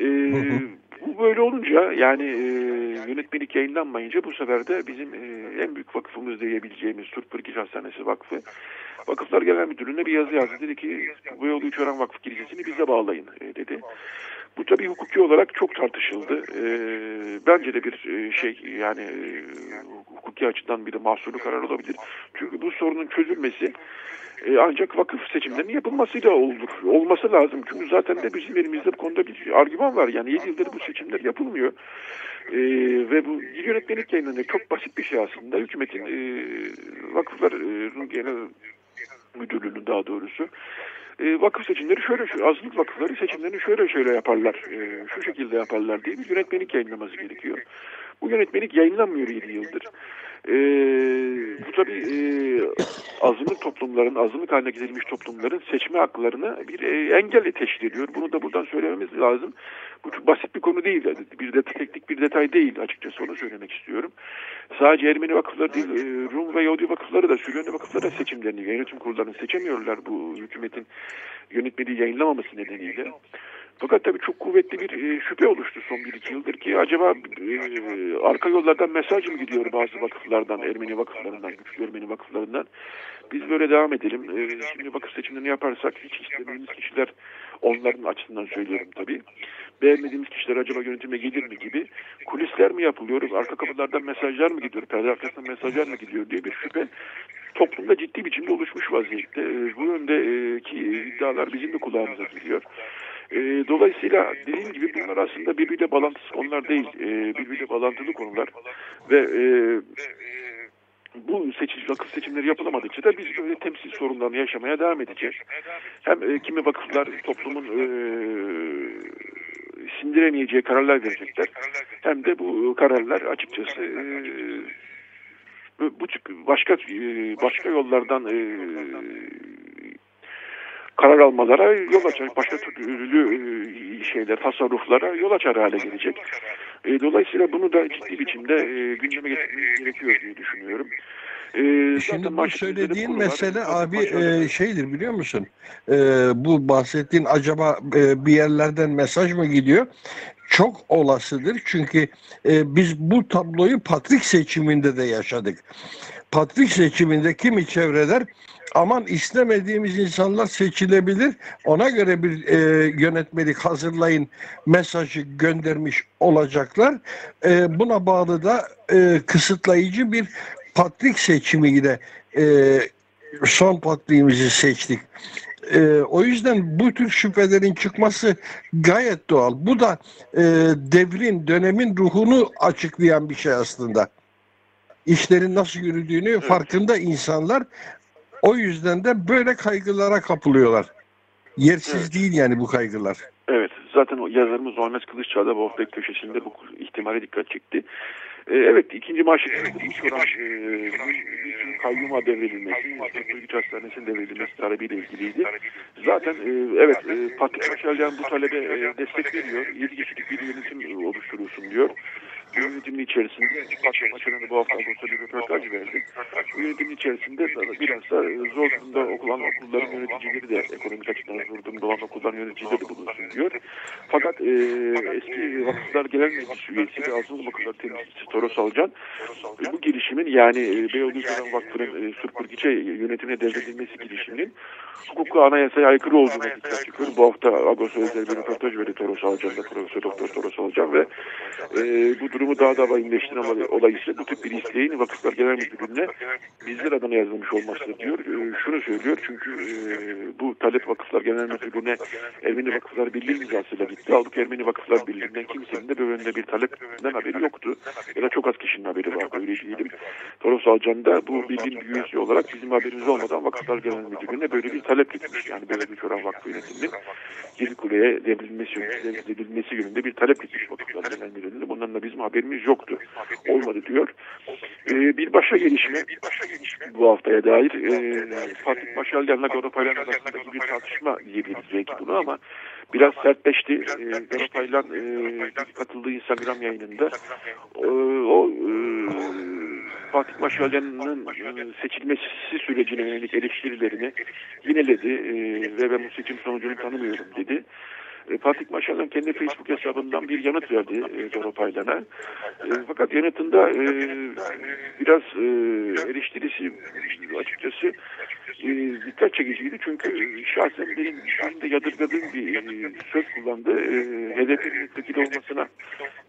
E, bu böyle olunca yani e, yönetmelik yayınlanmayınca bu sefer de bizim e, en büyük vakıfımız diyebileceğimiz Türk Pırkiş Hastanesi Vakfı Vakıflar Genel Müdürlüğü'ne bir yazı yazdı. Dedi ki bu yolu Üçören Vakfı Kilisesi'ni bize bağlayın e, dedi. Bu tabii hukuki olarak çok tartışıldı. E, bence de bir e, şey yani e, hukuki açıdan bir de mahsuru karar olabilir. Çünkü bu sorunun çözülmesi e, ancak vakıf seçimlerinin yapılmasıyla olur. Olması lazım. Çünkü zaten de bizim elimizde bu konuda bir argüman var. Yani 7 yıldır bu seçimler yapılmıyor. E, ve bu yönetmelik yayınlanıyor. Çok basit bir şey aslında. Hükümetin e, vakıfların genel müdürlüğünün daha doğrusu e, vakıf seçimleri şöyle şu azınlık vakıfları seçimlerini şöyle şöyle yaparlar. E, şu şekilde yaparlar diye bir yönetmelik yayınlaması gerekiyor. Bu yönetmelik yayınlanmıyor 7 yıldır. E, bu tabii e, azınlık toplumların, azınlık haline getirilmiş toplumların seçme haklarını bir e, engelle teşkil ediyor. Bunu da buradan söylememiz lazım. Bu çok basit bir konu değil. Bir detay, teknik bir detay değil açıkçası onu söylemek istiyorum. Sadece Ermeni vakıfları değil, e, Rum ve Yahudi vakıfları da, Süryani vakıfları da seçimlerini, yönetim kurullarını seçemiyorlar bu hükümetin yönetmeliği yayınlamaması nedeniyle. Fakat tabii çok kuvvetli bir e, şüphe oluştu son bir iki yıldır ki acaba e, arka yollardan mesaj mı gidiyor bazı vakıflardan, Ermeni vakıflarından, güçlü Ermeni vakıflarından. Biz böyle devam edelim. E, şimdi vakıf seçimlerini yaparsak hiç istemediğimiz kişiler onların açısından söylüyorum tabii. Beğenmediğimiz kişiler acaba yönetime gelir mi gibi kulisler mi yapılıyor, arka kapılardan mesajlar mı gidiyor, perde arkasından mesajlar mı gidiyor diye bir şüphe toplumda ciddi biçimde oluşmuş vaziyette. Bu yöndeki iddialar bizim de kulağımıza geliyor. E, dolayısıyla dediğim gibi bunlar aslında birbiriyle bağlantısı konular değil. E, birbiriyle bağlantılı konular ve e, bu seçim, vakıf seçimleri yapılamadıkça da biz böyle temsil sorunlarını yaşamaya devam edeceğiz. Hem e, kimi vakıflar toplumun e, sindiremeyeceği kararlar verecekler. Hem de bu kararlar açıkçası e, bu tip başka e, başka yollardan e, karar almalara yol açacak. Başka türlü e, şeyler, tasarruflara yol açar hale gelecek. E, dolayısıyla bunu da ciddi biçimde e, gündeme getirmemiz gerekiyor diye düşünüyorum. E, Şimdi bu söylediğin mesele abi e, şeydir biliyor musun? E, bu bahsettiğin acaba e, bir yerlerden mesaj mı gidiyor? Çok olasıdır çünkü e, biz bu tabloyu Patrik seçiminde de yaşadık. Patrik seçiminde kimi çevreler aman istemediğimiz insanlar seçilebilir. Ona göre bir e, yönetmelik hazırlayın mesajı göndermiş olacaklar. E, buna bağlı da e, kısıtlayıcı bir patrik seçimiyle e, son patriğimizi seçtik. E, o yüzden bu tür şüphelerin çıkması gayet doğal. Bu da e, devrin, dönemin ruhunu açıklayan bir şey aslında. İşlerin nasıl yürüdüğünü evet. farkında insanlar o yüzden de böyle kaygılara kapılıyorlar. Yersiz evet. değil yani bu kaygılar. Evet. Zaten o yazarımız Muhammed Kılıççağ da bu hafta köşesinde bu ihtimale dikkat çekti. Ee, evet ikinci maaşlıkta iş oran e, kayyuma devredilmesi, Türk Hastanesi'nin devredilmesi talebiyle ilgiliydi. Zaten e, evet e, Patrik Başarılan bu talebe e, destek veriyor. 7 kişilik bir yönetim oluşturulsun diyor yönetimin içerisinde Maçan'ın bu hafta Ağustos'ta bir röportaj verdi. Bu yönetimin içerisinde biraz da zor durumda okulan okulların yöneticileri de ekonomik açıdan zor durumda olan okulların yöneticileri de bulunsun diyor. Fakat e, eski Vakıflar Genel Meclis üyesi ve Azınlık Vakıflar Temsilcisi Toros Alcan e, bu girişimin yani e, Beyoğlu Gören Vakfı'nın e, Surpurgiç'e yönetimine devredilmesi girişiminin hukuku anayasaya aykırı olduğunu dikkat çekiyor. Bu hafta Agos özel bir röportaj verdi Toros Alcan'da Profesör Doktor Toros Alcan ve e, bu durumu daha da vahimleştiren olay ise bu tip bir isteğin Vakıflar Genel Müdürlüğü'ne bizler adına yazılmış olmasıdır diyor. E, şunu söylüyor çünkü e, bu talep Vakıflar Genel Müdürlüğü'ne Ermeni Vakıflar Birliği imzasıyla gitti. Aldık Ermeni Vakıflar Birliği'nden kimsenin de böyle bir talepten haberi yoktu. Ya da çok az kişinin haberi vardı öyle diyelim. Toros Alcan da bu birliğin üyesi olarak bizim haberimiz olmadan Vakıflar Genel Müdürlüğü'ne böyle bir talep gitmiş. Yani böyle bir Çoran Vakfı yönetiminin Yenikulu'ya devrilmesi, devrilmesi yönünde bir talep gitmiş Vakıflar Genel Müdürlüğü'ne. Bundan da bizim haberimiz yoktu. Olmadı diyor. Ee, bir başka gelişme bu haftaya dair e, Fatih Maşalyan'la Garopaylan arasındaki bir tartışma diyebiliriz belki bunu ama biraz sertleşti. E, Garopaylan e, katıldığı Instagram yayınında o Fatih Maşalyan'ın seçilmesi sürecine yönelik eleştirilerini yineledi ve ben bu seçim sonucunu tanımıyorum dedi. E, Fatih Maşal'ın kendi Facebook hesabından bir yanıt verdi e, Doro Paylan'a. E, fakat yanıtında e, biraz e, eleştirisi açıkçası e, dikkat çekiciydi. Çünkü şahsen benim benim de yadırgadığım bir e, söz kullandı. E, HDP milletvekili olmasına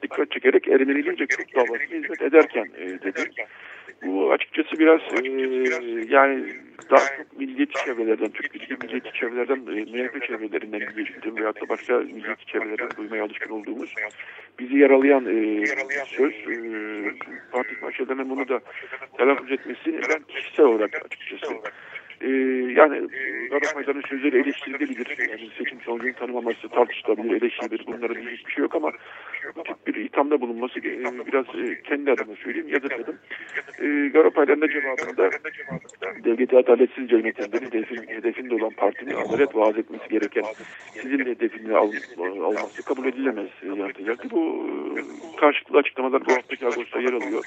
dikkat çekerek Ermenilince Kürt davasını hizmet ederken e, dedi. Bu açıkçası biraz e, yani daha çok milliyetçi çevrelerden, Türk milliyetçi çevrelerden, MHP çevrelerinden bildiğim veyahut da başka milliyetçi çevrelerden duymaya alışkın olduğumuz bizi yaralayan e, söz. E, Fatih Maşadan'ın bunu da telaffuz etmesi ben kişisel olarak açıkçası e, yani Garamaydan'ın sözleri eleştirilebilir. Yani seçim sonucunu tanımaması tartışılabilir, eleştirilebilir. Bunlara diyecek bir şey yok ama bu tip bir ithamda bulunması e, biraz e, kendi adıma söyleyeyim yadırgadım. E, Garapay'dan da cevabında devleti adaletsizce yönetenlerin hedefin, hedefinde olan partinin adalet vaaz etmesi gereken sizin hedefini al, alması kabul edilemez yanıtı geldi. Bu karşılıklı açıklamalar bu haftaki Ağustos'ta yer alıyor.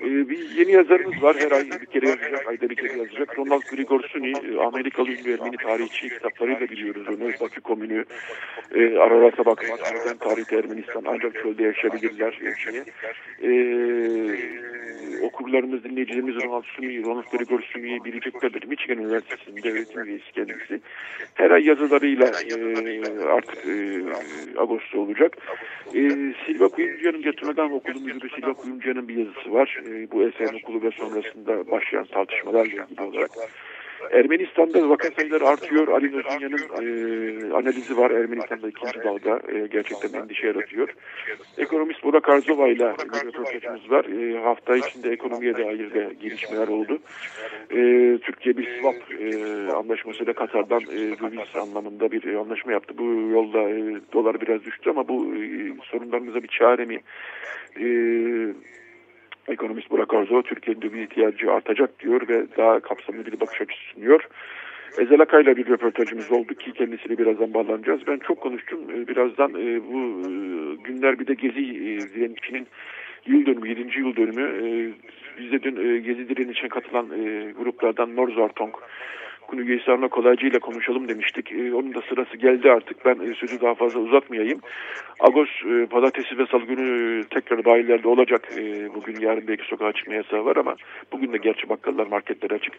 E, bir yeni yazarımız var. Her ay bir kere yazacak, ayda bir kere yazacak. Ronald Grigorsuni, Amerikalı ünlü Ermeni tarihçi kitaplarıyla biliyoruz onu. Bakü Komünü, e, Ararat'a bakmak, Modern Tarihte Ermenistan, ancak çölde yaşayabilirler. Şey. E, okurlarımız, dinleyicilerimiz Ronald Sumi, Ronald Gregor Sumi'yi bileceklerdir. Michigan Üniversitesi'nde öğretim üyesi kendisi. Her ay yazılarıyla e, artık e, Ağustos olacak. E, Silva Kuyumcu'nun Getirmeden Okulu Müdürü Silva Kuyumcu'nun bir yazısı var. E, bu eserin okulu ve sonrasında başlayan tartışmalarla ilgili olarak. Ermenistan'da vaka sayıları artıyor. Ali Nözünya'nın e, analizi var. Ermenistan'da ikinci dalga e, gerçekten endişe yaratıyor. Ekonomist Burak Arzova ile bir röportajımız var. E, hafta içinde ekonomiye dair de gelişmeler oldu. E, Türkiye bir swap e, anlaşmasıyla Katar'dan e, döviz anlamında bir e, anlaşma yaptı. Bu yolda e, dolar biraz düştü ama bu e, sorunlarımıza bir çare mi? E, Ekonomist Burak Arzo, Türkiye'nin döviz ihtiyacı artacak diyor ve daha kapsamlı bir bakış açısı sunuyor. Ezel Akay'la bir röportajımız oldu ki kendisiyle birazdan bağlanacağız. Ben çok konuştum. Ee, Birazdan e, bu e, günler bir de Gezi e, direnişinin yıl dönümü, 7. yıl dönümü. Biz de dün Gezi direnişine katılan gruplardan Norzartong, Kunu Geysar'la kolaycı ile konuşalım demiştik. E, onun da sırası geldi artık. Ben e, sözü daha fazla uzatmayayım. Agos e, pazartesi ve salı günü e, tekrar bayilerde olacak. E, bugün yarın belki sokağa çıkma yasağı var ama bugün de gerçi bakkallar marketler açık.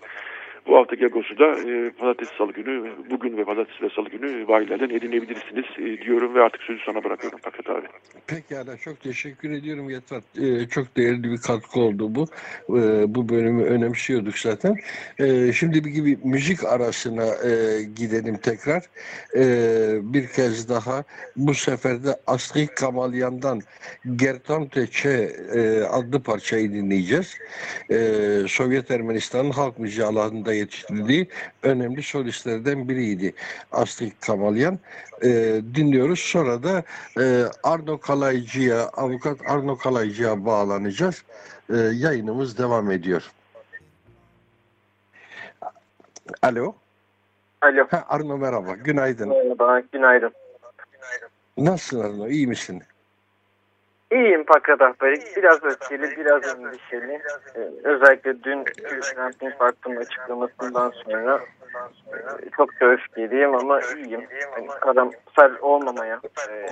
Bu haftaki Agos'u da e, pazartesi salı günü, bugün ve pazartesi ve salı günü bayilerden edinebilirsiniz e, diyorum ve artık sözü sana bırakıyorum Fakat abi. Pekala çok teşekkür ediyorum Yetvat. Ee, çok değerli bir katkı oldu bu. Ee, bu bölümü önemsiyorduk zaten. Ee, şimdi bir gibi müzik arasına e, gidelim tekrar. Ee, bir kez daha bu sefer de Aslı Kamalyan'dan Gertam Teçe e, adlı parçayı dinleyeceğiz. Ee, Sovyet Ermenistan'ın halk müziği alanında yetiştirdiği önemli solistlerden biriydi Aslı Kamalyan. Ee, dinliyoruz. Sonra da e, Arno Kalaycı'ya, avukat Arno Kalaycı'ya bağlanacağız. Ee, yayınımız devam ediyor. Alo. Alo. Ha, Arno merhaba. Günaydın. Merhaba, günaydın. Nasılsın Arno? İyi misin? İyiyim Fakat Ahbari. Biraz öfkeli, biraz endişeli. Ee, özellikle dün Gülşen Farklı'nın açıklamasından sonra e, çok da öfkeliyim ama iyiyim. Yani karamsar olmamaya e,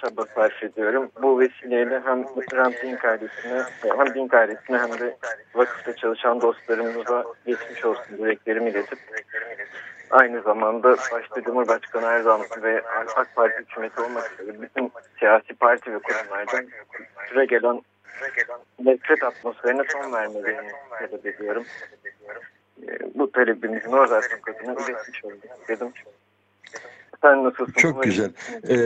çaba sarf ediyorum. Bu vesileyle hem Hrant ailesine, e, hem Dink ailesine hem de vakıfta çalışan dostlarımıza geçmiş olsun dileklerimi iletip aynı zamanda başta Cumhurbaşkanı Erdoğan ve AK Parti hükümeti olmak üzere bütün siyasi parti ve kurumlardan süre gelen nefret atmosferine son vermelerini talep ediyorum. Ee, Bu talebimizin o zaten kadına iletmiş olduk dedim. Sen nasılsın? Çok güzel. Ee,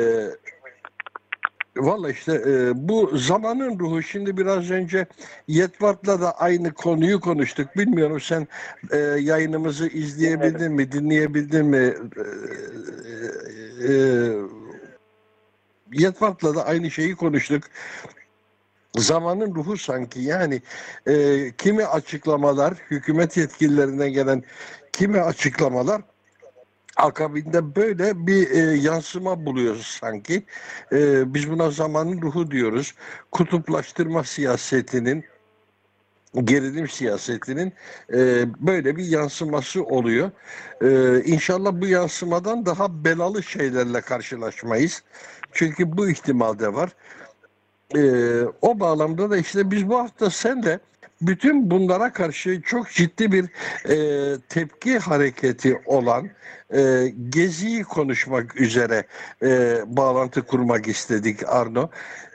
Valla işte e, bu zamanın ruhu şimdi biraz önce Yetvat'la da aynı konuyu konuştuk. Bilmiyorum sen e, yayınımızı izleyebildin mi, dinleyebildin mi? E, e, Yetvat'la da aynı şeyi konuştuk. Zamanın ruhu sanki yani e, kimi açıklamalar, hükümet yetkililerine gelen kimi açıklamalar akabinde böyle bir e, yansıma buluyoruz sanki. E, biz buna zamanın ruhu diyoruz. Kutuplaştırma siyasetinin, gerilim siyasetinin e, böyle bir yansıması oluyor. E, inşallah bu yansımadan daha belalı şeylerle karşılaşmayız. Çünkü bu ihtimal de var. E, o bağlamda da işte biz bu hafta sen de bütün bunlara karşı çok ciddi bir e, tepki hareketi olan e, Gezi'yi konuşmak üzere e, bağlantı kurmak istedik Arno.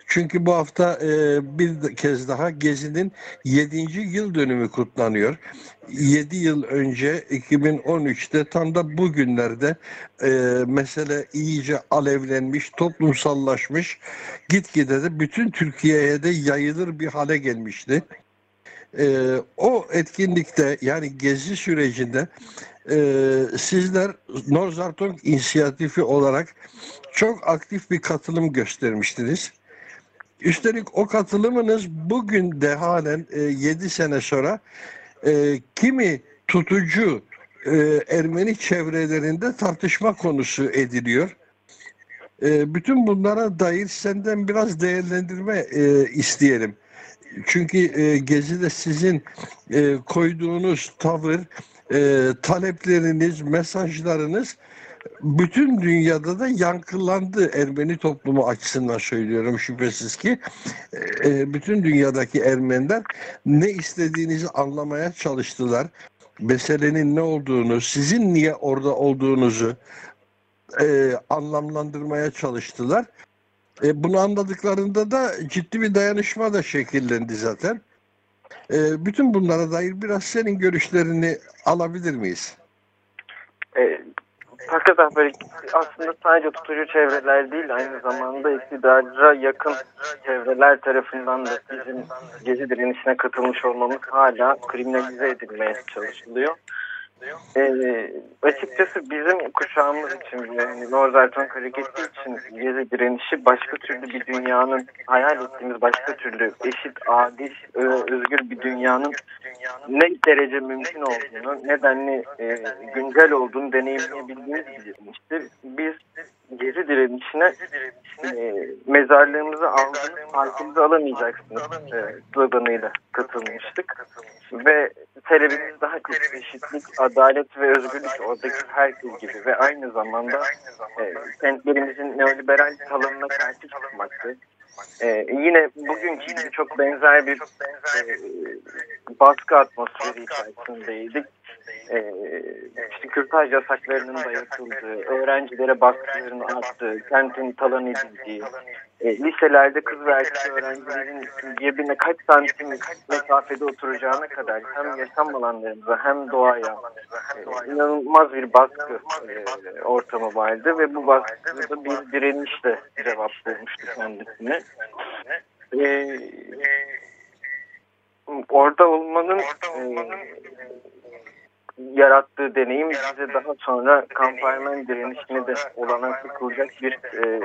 Çünkü bu hafta e, bir kez daha Gezi'nin 7. yıl dönümü kutlanıyor. 7 yıl önce 2013'te tam da bugünlerde e, mesele iyice alevlenmiş, toplumsallaşmış, gitgide de bütün Türkiye'ye de yayılır bir hale gelmişti. E, o etkinlikte yani gezi sürecinde e, sizler Norzartong inisiyatifi olarak çok aktif bir katılım göstermiştiniz. Üstelik o katılımınız bugün de halen e, 7 sene sonra e, kimi tutucu e, Ermeni çevrelerinde tartışma konusu ediliyor. E, bütün bunlara dair senden biraz değerlendirme e, isteyelim. Çünkü e, Gezi'de sizin e, koyduğunuz tavır, e, talepleriniz, mesajlarınız bütün dünyada da yankılandı Ermeni toplumu açısından söylüyorum şüphesiz ki e, bütün dünyadaki Ermeniler ne istediğinizi anlamaya çalıştılar. Meselenin ne olduğunu, sizin niye orada olduğunuzu e, anlamlandırmaya çalıştılar. E, bunu anladıklarında da ciddi bir dayanışma da şekillendi zaten. E, bütün bunlara dair biraz senin görüşlerini alabilir miyiz? Hakikaten böyle aslında sadece tutucu çevreler değil aynı zamanda iktidara yakın çevreler tarafından da bizim gezi direnişine katılmış olmamız hala kriminalize edilmeye çalışılıyor. Ee, açıkçası bizim kuşağımız için yani Northern hareketi için gezi direnişi başka türlü bir dünyanın hayal ettiğimiz başka türlü eşit, adil, özgür bir dünyanın ne derece mümkün olduğunu, nedenli e, güncel olduğunu deneyimleyebildiğimiz bir. Biz gezi direnişine e, mezarlığımızı aldınız, parkımızı alamayacaksınız e, sloganıyla katılmıştık. Ve talebimiz daha çok eşitlik, adalet ve özgürlük oradaki herkes gibi ve aynı zamanda e, kentlerimizin neoliberal talanına karşı çıkmaktı. Ee, yine bugünkü gibi çok benzer bir e, baskı atmosferi içerisindeydik. Ee, işte kürtaj yasaklarının dayatıldığı, öğrencilere baskıların arttığı, kentin talan edildiği, e, liselerde kız ve erkek öğrencilerin birbirine kaç santim mesafede oturacağına kadar hem yaşam alanlarımıza hem doğaya e, inanılmaz bir baskı e, ortamı vardı ve bu baskıda bir direnişle cevap bulmuştu kendisine. E, orada olmanın e, yarattığı deneyim bize daha sonra kampanyanın direnişini de olanaklı kılacak bir e,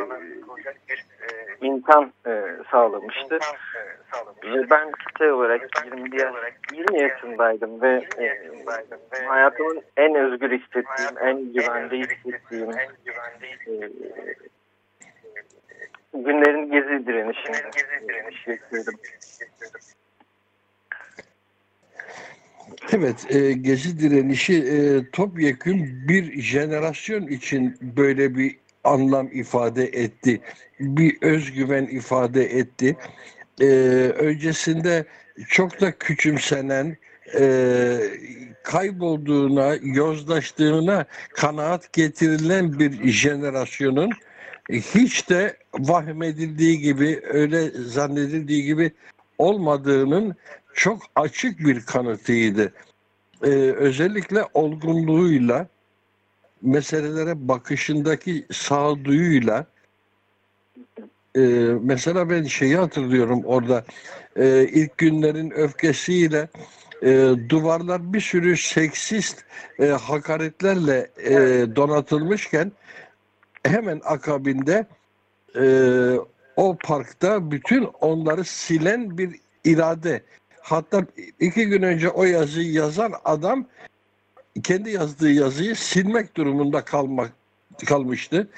imkan e, sağlamıştı. Ve ben kişisel olarak 20, 20 yaşındaydım ve e, hayatımın en özgür hissettiğim, en güvende hissettiğim e, günlerin gezi direnişinde geçirdim. Evet, e, Gezi direnişi e, topyekun bir jenerasyon için böyle bir anlam ifade etti. Bir özgüven ifade etti. E, öncesinde çok da küçümsenen, e, kaybolduğuna, yozlaştığına kanaat getirilen bir jenerasyonun hiç de vahmedildiği gibi, öyle zannedildiği gibi olmadığının çok açık bir kanıtıydı. Ee, özellikle olgunluğuyla, meselelere bakışındaki sağduyuyla, e, mesela ben şeyi hatırlıyorum orada, e, ilk günlerin öfkesiyle e, duvarlar bir sürü seksist e, hakaretlerle e, donatılmışken hemen akabinde e, o parkta bütün onları silen bir irade Hatta iki gün önce o yazıyı yazan adam kendi yazdığı yazıyı silmek durumunda kalmak kalmıştı.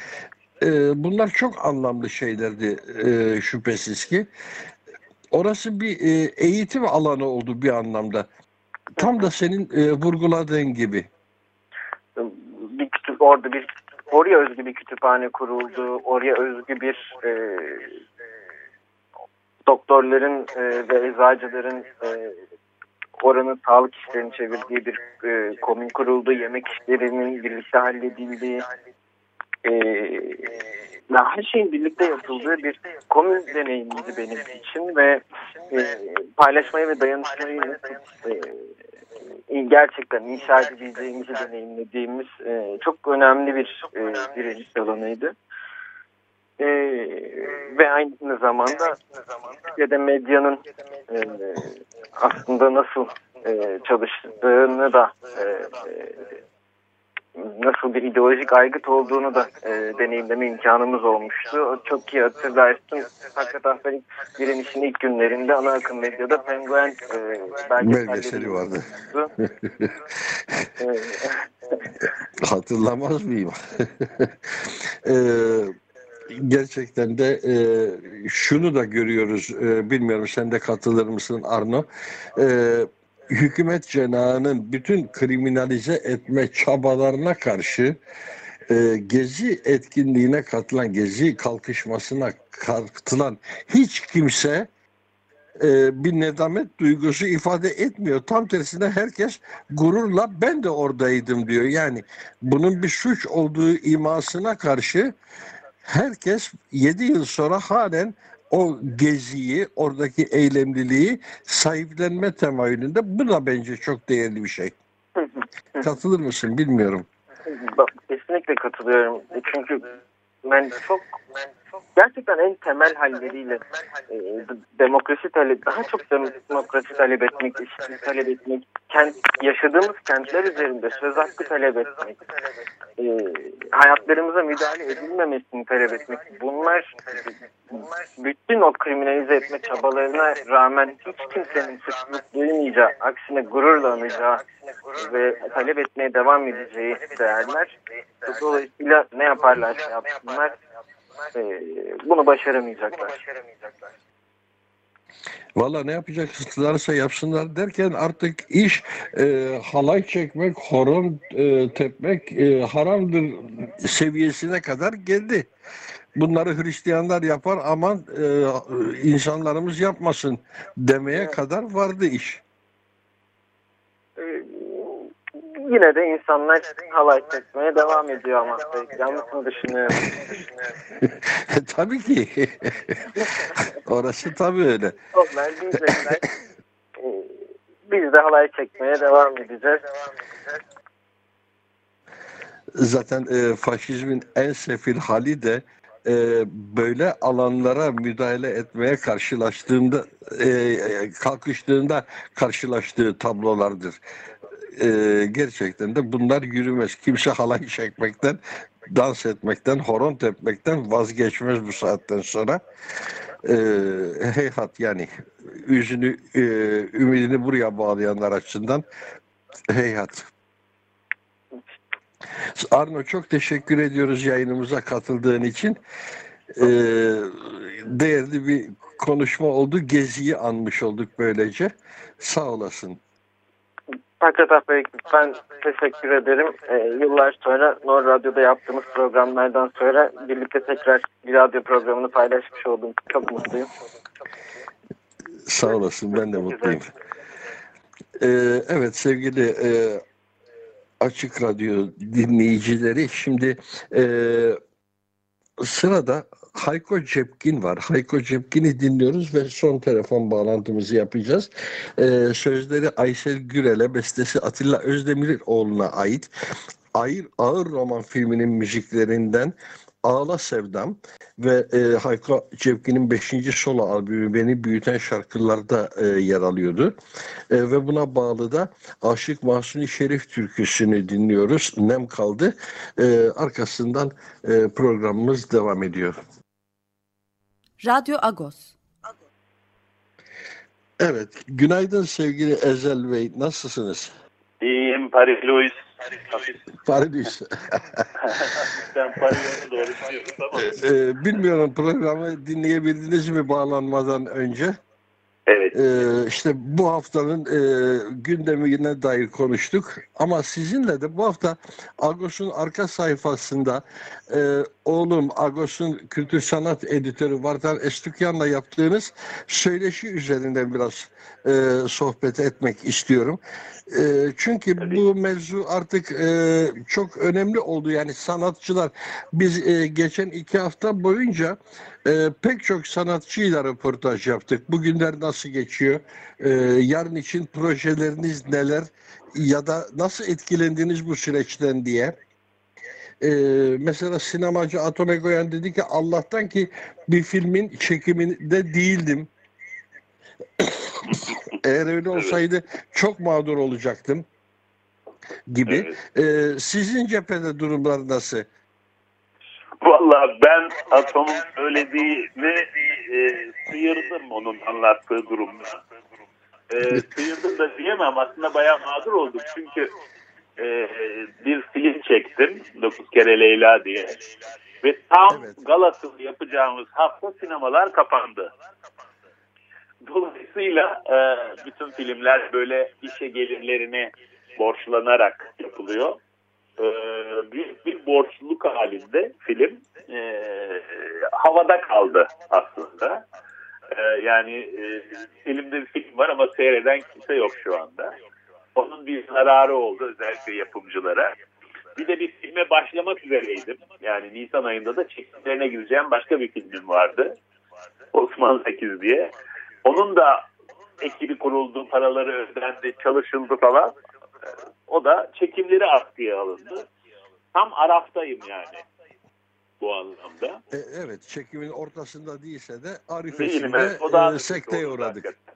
Ee, bunlar çok anlamlı şeylerdi e, şüphesiz ki. Orası bir e, eğitim alanı oldu bir anlamda. Tam da senin e, vurguladığın gibi. Bir orada bir oraya özgü bir kütüphane kuruldu. Oraya özgü bir e, doktorların e, ve eczacıların e, oranın sağlık işlerini çevirdiği bir e, komün kuruldu. Yemek işlerinin birlikte halledildiği e, her şeyin birlikte yapıldığı bir komün deneyimiydi benim için ve e, paylaşmayı ve dayanışmayı e, gerçekten inşa edebileceğimizi deneyimlediğimiz e, çok önemli bir e, direniş alanıydı. E, ve aynı zamanda da medyanın e, aslında nasıl e, çalıştığını da e, nasıl bir ideolojik aygıt olduğunu da e, deneyimleme imkanımız olmuştu. Çok iyi hatırlarsın. Fakat Ahfer'in direnişin ilk günlerinde ana akım medyada Penguen e, belgeseli vardı. (laughs) Hatırlamaz mıyım? (laughs) e, gerçekten de e, şunu da görüyoruz. E, bilmiyorum sen de katılır mısın Arno? E, hükümet cenahının bütün kriminalize etme çabalarına karşı e, gezi etkinliğine katılan, gezi kalkışmasına katılan hiç kimse e, bir nedamet duygusu ifade etmiyor. Tam tersine herkes gururla ben de oradaydım diyor. Yani bunun bir suç olduğu imasına karşı herkes 7 yıl sonra halen o geziyi, oradaki eylemliliği sahiplenme temayülünde. Bu da bence çok değerli bir şey. Katılır mısın bilmiyorum. kesinlikle katılıyorum. Çünkü ben çok gerçekten en temel halleriyle e, demokrasi talep, daha çok demokrasi talep etmek, eşitlik talep etmek, kent, yaşadığımız kentler üzerinde söz hakkı talep etmek, e, hayatlarımıza müdahale edilmemesini talep etmek, bunlar bütün o kriminalize etme çabalarına rağmen hiç kimsenin suçluluk duymayacağı, aksine gururla anacağı ve talep etmeye devam edeceği değerler. Dolayısıyla ne yaparlarsa yapsınlar e, bunu başaramayacaklar. Valla ne yapacaklarsa yapsınlar derken artık iş e, halay çekmek, horon e, tepmek e, haramdır seviyesine kadar geldi. Bunları Hristiyanlar yapar aman e, insanlarımız yapmasın demeye evet. kadar vardı iş. E, yine de insanlar halay çekmeye devam ediyor ama yanlış mı düşünüyorum? (laughs) tabii ki. (laughs) Orası tabii öyle. Onlar diyecekler. Biz de halay çekmeye devam edeceğiz. Zaten e, faşizmin en sefil hali de e, böyle alanlara müdahale etmeye karşılaştığında e, kalkıştığında karşılaştığı tablolardır e, gerçekten de bunlar yürümez. Kimse halay çekmekten, dans etmekten, horon tepmekten vazgeçmez bu saatten sonra. E, heyhat yani yüzünü, e, ümidini buraya bağlayanlar açısından heyhat. Arno çok teşekkür ediyoruz yayınımıza katıldığın için. Ee, değerli bir konuşma oldu. Geziyi anmış olduk böylece. Sağ olasın. Hakikaten ben teşekkür ederim. Ee, yıllar sonra Nor Radyo'da yaptığımız programlardan sonra birlikte tekrar bir radyo programını paylaşmış oldum. Çok mutluyum. Sağ olasın ben de mutluyum. Ee, evet sevgili e, Açık Radyo dinleyicileri şimdi e, sırada Hayko Cepkin var. Hayko Cepkin'i dinliyoruz ve son telefon bağlantımızı yapacağız. Ee, sözleri Aysel Gürel'e, bestesi Atilla Özdemiroğlu'na ait. Ayır Ağır Roman filminin müziklerinden Ağla Sevdam ve e, Hayko Cepkin'in 5. solo albümü Beni Büyüten Şarkılarda e, yer alıyordu. E, ve buna bağlı da Aşık Mahsuni Şerif türküsünü dinliyoruz. Nem kaldı. E, arkasından e, programımız devam ediyor. Radyo Agos. Evet, günaydın sevgili Ezel Bey, nasılsınız? İyiyim, Paris Louis. Paris. Sen Paris'e doğru tamam. Ee, bilmiyorum programı dinleyebildiniz mi bağlanmadan önce? Evet. Ee, işte bu haftanın e, gündemine dair konuştuk. Ama sizinle de bu hafta Agos'un arka sayfasında e, oğlum Agos'un kültür sanat editörü Vartar Estukyan'la yaptığınız söyleşi üzerinden biraz e, sohbet etmek istiyorum. E, çünkü Tabii. bu mevzu artık e, çok önemli oldu. Yani sanatçılar biz e, geçen iki hafta boyunca e, pek çok sanatçıyla röportaj yaptık. Bugünler nasıl geçiyor? E, yarın için projeleriniz neler? Ya da nasıl etkilendiniz bu süreçten diye. Ee, mesela sinemacı Atom Egoyan dedi ki Allah'tan ki bir filmin çekiminde değildim. (coughs) Eğer öyle olsaydı çok mağdur olacaktım gibi. Evet. Ee, sizin cephede durumlar nasıl? Valla ben Atom'un söylediğini e, sıyırdım onun anlattığı durumda. E, sıyırdım da diyemem aslında bayağı mağdur olduk çünkü e, bir film çektim 9 kere Leyla diye ve tam evet. Galas'ın yapacağımız hafta sinemalar kapandı. Dolayısıyla e, bütün filmler böyle işe gelirlerine borçlanarak yapılıyor. E, büyük bir borçluluk halinde film e, havada kaldı aslında. E, yani e, elimde bir film var ama seyreden kimse yok şu anda. Onun bir zararı oldu özellikle yapımcılara. Bir de bir filme başlamak üzereydim. Yani Nisan ayında da çekimlerine gireceğim başka bir filmim vardı. Osman Zekiz diye. Onun da ekibi kuruldu, paraları ödendi, çalışıldı falan. O da çekimleri askıya alındı. tam araftayım yani bu anlamda. E, evet çekimin ortasında değilse de arifesinde evet. O daha e, sekteye uğradık. hakikaten.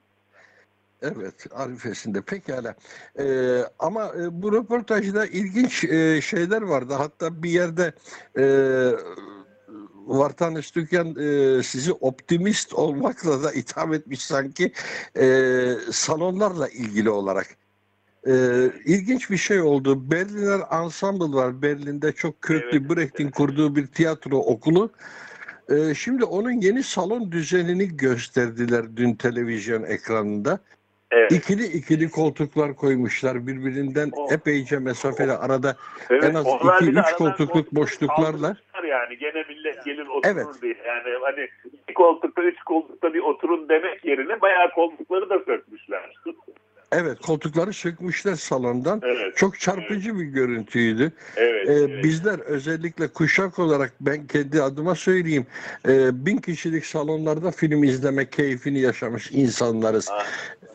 Evet, arifesinde pekala. Ee, ama e, bu röportajda ilginç e, şeyler vardı. Hatta bir yerde e, Vartan Öztürkyan e, sizi optimist olmakla da itham etmiş sanki e, salonlarla ilgili olarak. E, ilginç bir şey oldu. Berliner Ensemble var. Berlin'de çok köklü Evet, Brecht'in evet. kurduğu bir tiyatro okulu. E, şimdi onun yeni salon düzenini gösterdiler dün televizyon ekranında. Evet. İkili ikili koltuklar koymuşlar birbirinden Oh. epeyce mesafeli arada Evet, en az onlar iki, bir de üç aradan koltukluk koltuk boşluklarla. yani gene millet gelir oturur Evet. diye. Yani hani iki koltukta üç koltukta bir oturun demek yerine bayağı koltukları da sökmüşler. (laughs) Evet koltukları sökmüşler salondan. evet. Çok çarpıcı bir görüntüydü. Evet. Ee, evet. Bizler özellikle kuşak olarak ben kendi adıma söyleyeyim. e, bin kişilik salonlarda film izleme keyfini yaşamış insanlarız. Ah,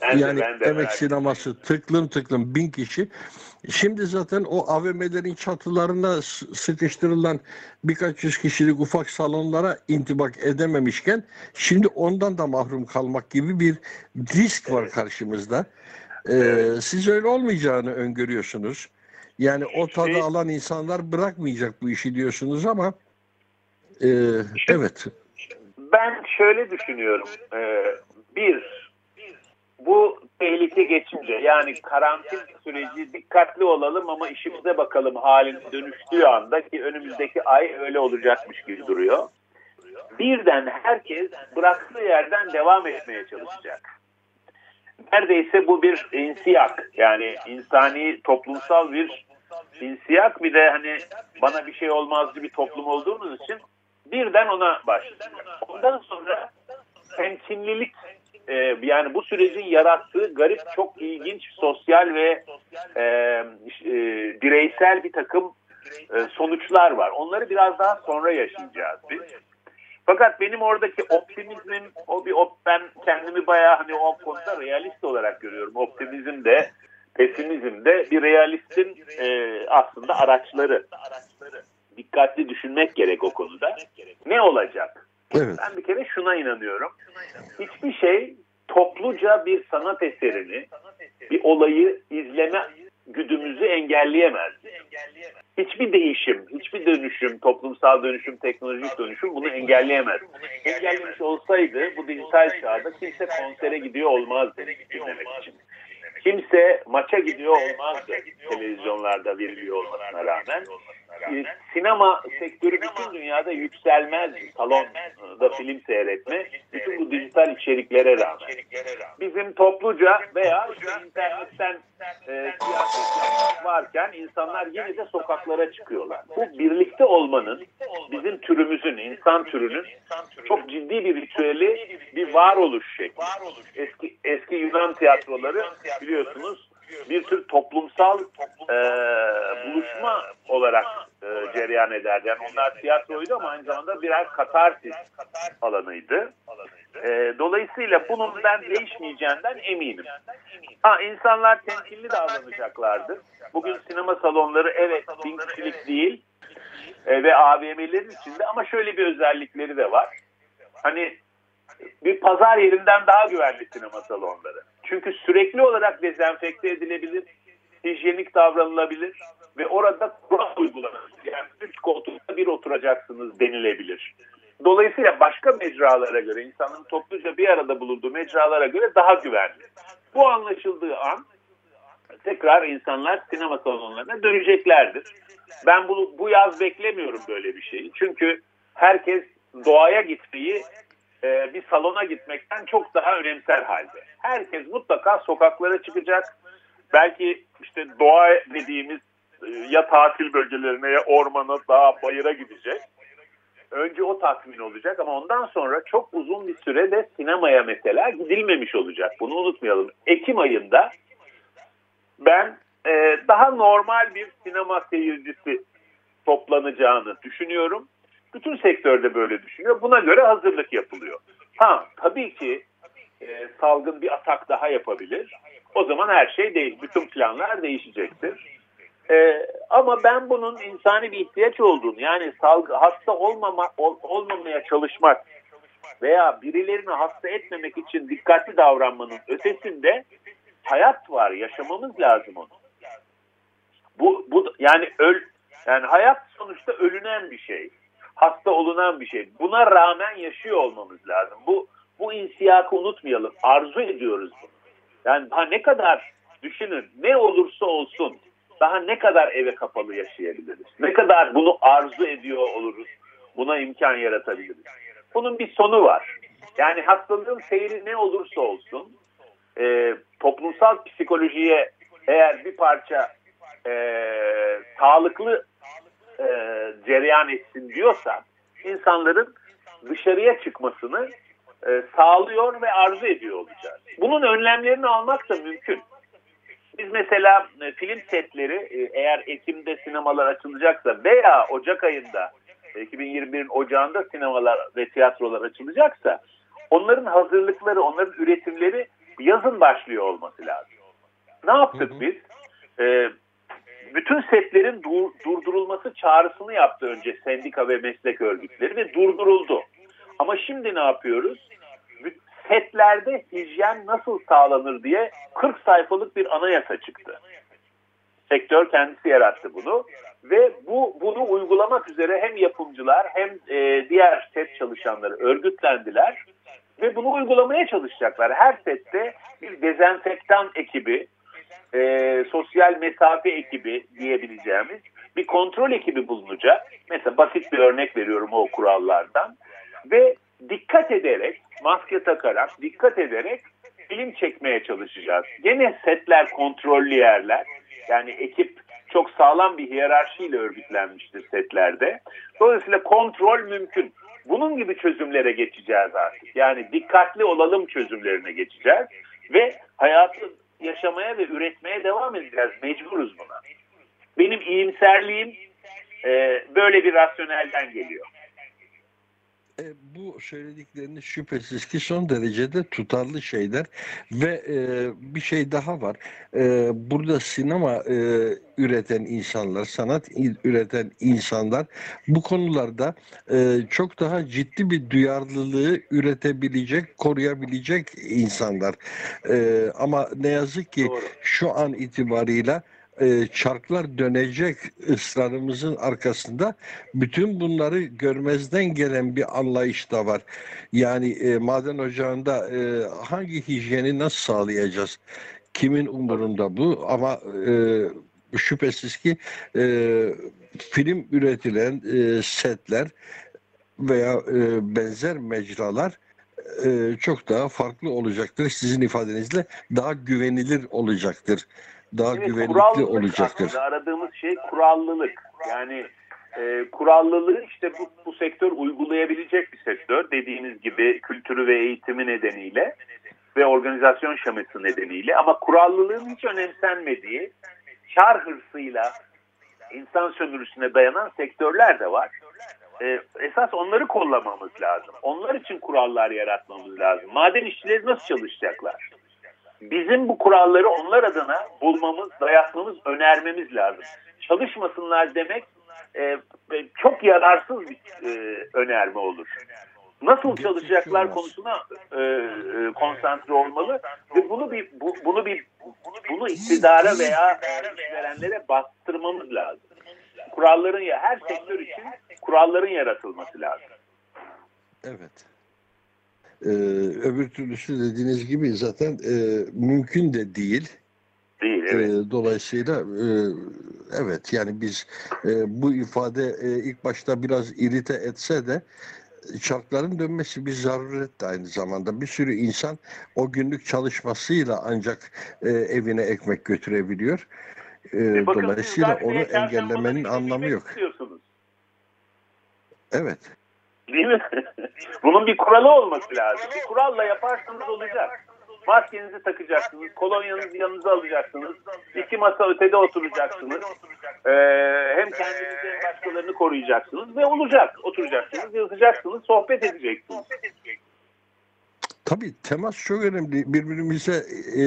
ben de, yani ben de emek merak sineması tıklım tıklım bin kişi. Şimdi zaten o AVM'lerin çatılarına sıkıştırılan birkaç yüz kişilik ufak salonlara intibak edememişken şimdi ondan da mahrum kalmak gibi bir risk var karşımızda. Ee, Evet. Siz öyle olmayacağını öngörüyorsunuz. Yani o tadı Şey- alan insanlar bırakmayacak bu işi diyorsunuz ama e, evet. Ben şöyle düşünüyorum. Ee, bir, bu tehlike geçince yani karantin süreci dikkatli olalım ama işimize bakalım haline dönüştüğü anda ki önümüzdeki ay öyle olacakmış gibi duruyor. Birden herkes bıraktığı yerden devam etmeye çalışacak. Neredeyse bu bir insiyak yani insani toplumsal bir insiyak bir de hani bana bir şey olmazdı bir toplum olduğumuz için birden ona başlayacak. Ondan sonra temkinlilik e, yani bu sürecin yarattığı garip çok ilginç sosyal ve e, e, bireysel bir takım e, sonuçlar var. Onları biraz daha sonra yaşayacağız biz. Fakat benim oradaki optimizmim o bir op, ben kendimi bayağı hani o konuda realist olarak görüyorum. Optimizm de pesimizm de bir realistin e, aslında araçları. Dikkatli düşünmek gerek o konuda. Ne olacak? Evet. Ben bir kere şuna inanıyorum. Hiçbir şey topluca bir sanat eserini, bir olayı izleme güdümüzü engelleyemez. Hiçbir değişim, hiçbir dönüşüm, toplumsal dönüşüm, teknolojik dönüşüm bunu engelleyemez. Engellemiş olsaydı bu dijital çağda kimse konsere gidiyor olmazdı dinlemek için. Kimse maça gidiyor olmazdı televizyonlarda veriliyor olmasına rağmen. Ee, Sinema sektörü bütün dünyada yükselmez salonda film seyretme bütün bu dijital içeriklere rağmen. Bizim topluca veya işte internetten e, siyaset yapmak varken insanlar yine de sokaklara çıkıyorlar. Bu birlikte olmanın bizim türümüzün, insan türünün çok ciddi bir ritüeli, bir varoluş şekli. Eski, eski Yunan tiyatroları biliyorsunuz bir tür toplumsal e, buluşma olarak e, cereyan ederdi. Yani onlar tiyatroydu ama aynı zamanda birer katarsis alanıydı. E, dolayısıyla bunun ben değişmeyeceğinden eminim. Ha, insanlar temkinli davranacaklardır. Bugün sinema salonları evet bin kişilik değil e, ve AVM'lerin içinde ama şöyle bir özellikleri de var. Hani bir pazar yerinden daha güvenli sinema salonları. Çünkü sürekli olarak dezenfekte edilebilir, hijyenik davranılabilir ve orada kural uygulanır. Yani üç koltukta bir oturacaksınız denilebilir. Dolayısıyla başka mecralara göre, insanın topluca bir arada bulunduğu mecralara göre daha güvenli. Bu anlaşıldığı an tekrar insanlar sinema salonlarına döneceklerdir. Ben bu, bu yaz beklemiyorum böyle bir şeyi. Çünkü herkes doğaya gitmeyi e, bir salona gitmekten çok daha önemser halde. Herkes mutlaka sokaklara çıkacak. Belki işte doğa dediğimiz e, ya tatil bölgelerine ya ormana, dağa, bayıra gidecek. Önce o tatmin olacak ama ondan sonra çok uzun bir süre de sinemaya mesela gidilmemiş olacak. Bunu unutmayalım. Ekim ayında ben e, daha normal bir sinema seyircisi toplanacağını düşünüyorum. Bütün sektörde böyle düşünüyor. Buna göre hazırlık yapılıyor. Ha tabii ki e, salgın bir atak daha yapabilir. O zaman her şey değil. Bütün planlar değişecektir. Ee, ama ben bunun insani bir ihtiyaç olduğunu yani salgı, hasta olmama, ol, olmamaya çalışmak veya birilerini hasta etmemek için dikkatli davranmanın ötesinde hayat var. Yaşamamız lazım onu. Bu, bu yani öl yani hayat sonuçta ölünen bir şey. Hasta olunan bir şey. Buna rağmen yaşıyor olmamız lazım. Bu bu insiyakı unutmayalım. Arzu ediyoruz bunu. Yani daha ne kadar düşünün ne olursa olsun daha ne kadar eve kapalı yaşayabiliriz? Ne kadar bunu arzu ediyor oluruz? Buna imkan yaratabiliriz. Bunun bir sonu var. Yani hastalığın seyri ne olursa olsun e, toplumsal psikolojiye eğer bir parça e, sağlıklı e, cereyan etsin diyorsa insanların dışarıya çıkmasını e, sağlıyor ve arzu ediyor olacağız. Bunun önlemlerini almak da mümkün. Biz mesela e, film setleri e, eğer Ekim'de sinemalar açılacaksa veya Ocak ayında 2021'in Ocağında sinemalar ve tiyatrolar açılacaksa onların hazırlıkları, onların üretimleri yazın başlıyor olması lazım. Ne yaptık hı hı. biz? Ee, bütün setlerin dur, durdurulması çağrısını yaptı önce sendika ve meslek örgütleri ve durduruldu. Ama şimdi ne yapıyoruz? Setlerde hijyen nasıl sağlanır diye 40 sayfalık bir anayasa çıktı. Sektör kendisi yarattı bunu ve bu bunu uygulamak üzere hem yapımcılar hem e, diğer set çalışanları örgütlendiler ve bunu uygulamaya çalışacaklar. Her sette bir dezenfektan ekibi, e, sosyal mesafe ekibi diyebileceğimiz bir kontrol ekibi bulunacak. Mesela basit bir örnek veriyorum o kurallardan ve dikkat ederek, maske takarak, dikkat ederek film çekmeye çalışacağız. Gene setler kontrollü yerler. Yani ekip çok sağlam bir hiyerarşiyle örgütlenmiştir setlerde. Dolayısıyla kontrol mümkün. Bunun gibi çözümlere geçeceğiz artık. Yani dikkatli olalım çözümlerine geçeceğiz ve hayatı yaşamaya ve üretmeye devam edeceğiz. Mecburuz buna. Benim iyimserliğim e, böyle bir rasyonelden geliyor. E, bu söyledikleriniz şüphesiz ki son derecede tutarlı şeyler ve e, bir şey daha var. E, burada sinema e, üreten insanlar, sanat üreten insanlar bu konularda e, çok daha ciddi bir duyarlılığı üretebilecek, koruyabilecek insanlar. E, ama ne yazık ki Doğru. şu an itibarıyla e, çarklar dönecek ısrarımızın arkasında bütün bunları görmezden gelen bir anlayış da var. Yani e, maden ocağında e, hangi hijyeni nasıl sağlayacağız? Kimin umurunda bu? Ama e, şüphesiz ki e, film üretilen e, setler veya e, benzer mecralar e, çok daha farklı olacaktır. Sizin ifadenizle daha güvenilir olacaktır daha evet, güvenlikli olacaktır. Aradığımız şey kurallılık. Yani e, kurallılığı işte bu, bu sektör uygulayabilecek bir sektör. Dediğiniz gibi kültürü ve eğitimi nedeniyle ve organizasyon şeması nedeniyle ama kurallılığın hiç önemsenmediği kar hırsıyla insan sömürüsüne dayanan sektörler de var. Ee, esas onları kollamamız lazım. Onlar için kurallar yaratmamız lazım. Maden işçileri nasıl çalışacaklar? Bizim bu kuralları onlar adına bulmamız, dayatmamız, önermemiz lazım. Çalışmasınlar demek e, çok yararsız bir e, önerme olur. Nasıl çalışacaklar konusuna e, e, konsantre olmalı ve bunu bir bu, bunu bir bunu iktidara veya verenlere bastırmamız lazım. Kuralların ya her sektör için kuralların yaratılması lazım. Evet. Ee, öbür türlüsü dediğiniz gibi zaten e, mümkün de değil. Değil, evet. E, dolayısıyla e, evet yani biz e, bu ifade e, ilk başta biraz irite etse de çarkların dönmesi bir zaruret de aynı zamanda. Bir sürü insan o günlük çalışmasıyla ancak e, evine ekmek götürebiliyor. E, e dolayısıyla onu engellemenin anlamı yok. Evet. Değil mi? (laughs) Bunun bir kuralı olması lazım. Bir kuralla yaparsanız olacak. Maskenizi takacaksınız, kolonyanızı yanınıza alacaksınız, iki masa ötede oturacaksınız, ee, hem kendinizi hem başkalarını koruyacaksınız ve olacak. Oturacaksınız, yazacaksınız, sohbet edeceksiniz. Tabii temas çok önemli. Birbirimize e,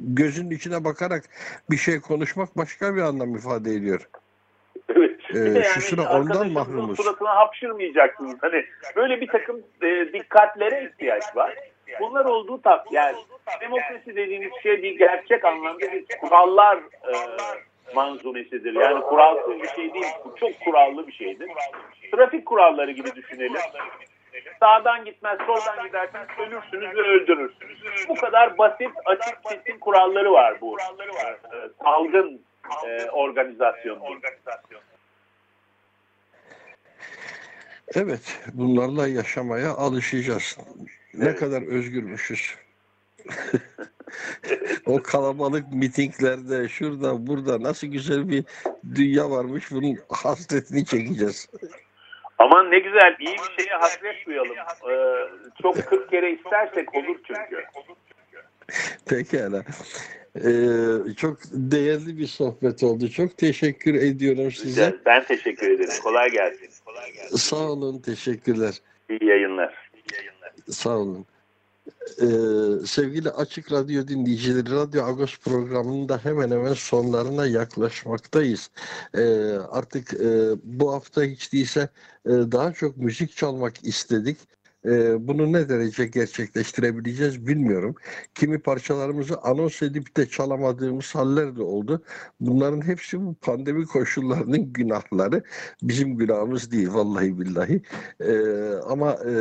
gözünün içine bakarak bir şey konuşmak başka bir anlam ifade ediyor. Ee, yani şu sıra ondan mahrumuz. suratına hapşırmayacaksınız. Hani böyle bir takım e, dikkatlere ihtiyaç var. Bunlar olduğu tak yani demokrasi dediğimiz şey bir gerçek anlamda bir kurallar e, manzumesidir. Yani kuralsız bir şey değil. Bu çok kurallı bir şeydir. Trafik kuralları gibi düşünelim. Sağdan gitmez, soldan giderseniz ölürsünüz ve öldürürsünüz. Bu kadar basit, açık, kesin kuralları var bu e, salgın e, organizasyonun. Evet, bunlarla yaşamaya alışacağız. Ne Evet. kadar özgürmüşüz. (laughs) o kalabalık mitinglerde, şurada, burada nasıl güzel bir dünya varmış. Bunun hasretini çekeceğiz. Aman ne güzel, iyi bir şeye hasret duyalım. Ee, çok 40 kere istersek olur çünkü. (laughs) Pekala. Ee, çok değerli bir sohbet oldu. Çok teşekkür ediyorum size. Güzel. Ben teşekkür ederim. Kolay gelsin. Sağ olun, teşekkürler. İyi yayınlar. Sağ olun. Ee, sevgili Açık Radyo dinleyicileri, Radyo Agos programının da hemen hemen sonlarına yaklaşmaktayız. Ee, artık e, bu hafta hiç değilse e, daha çok müzik çalmak istedik. Ee, bunu ne derece gerçekleştirebileceğiz bilmiyorum. Kimi parçalarımızı anons edip de çalamadığımız haller de oldu. Bunların hepsi bu pandemi koşullarının (laughs) günahları. Bizim günahımız değil vallahi billahi. Ee, ama e,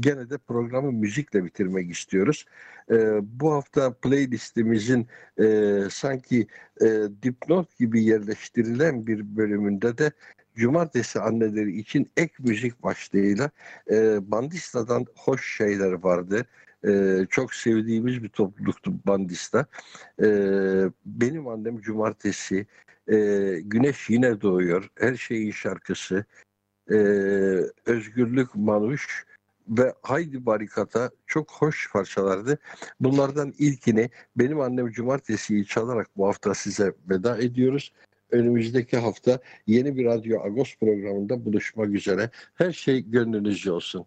gene de programı müzikle bitirmek istiyoruz. Ee, bu hafta playlistimizin e, sanki e, dipnot gibi yerleştirilen bir bölümünde de Cumartesi anneleri için ek müzik başlığıyla e, Bandista'dan hoş şeyler vardı. E, çok sevdiğimiz bir topluluktu Bandista. E, benim annem Cumartesi, e, Güneş yine doğuyor, Her şeyin şarkısı, e, Özgürlük Manuş, ve Haydi Barikata çok hoş parçalardı. Bunlardan ilkini benim annem cumartesiyi çalarak bu hafta size veda ediyoruz. Önümüzdeki hafta yeni bir Radyo Agos programında buluşmak üzere. Her şey gönlünüzce olsun.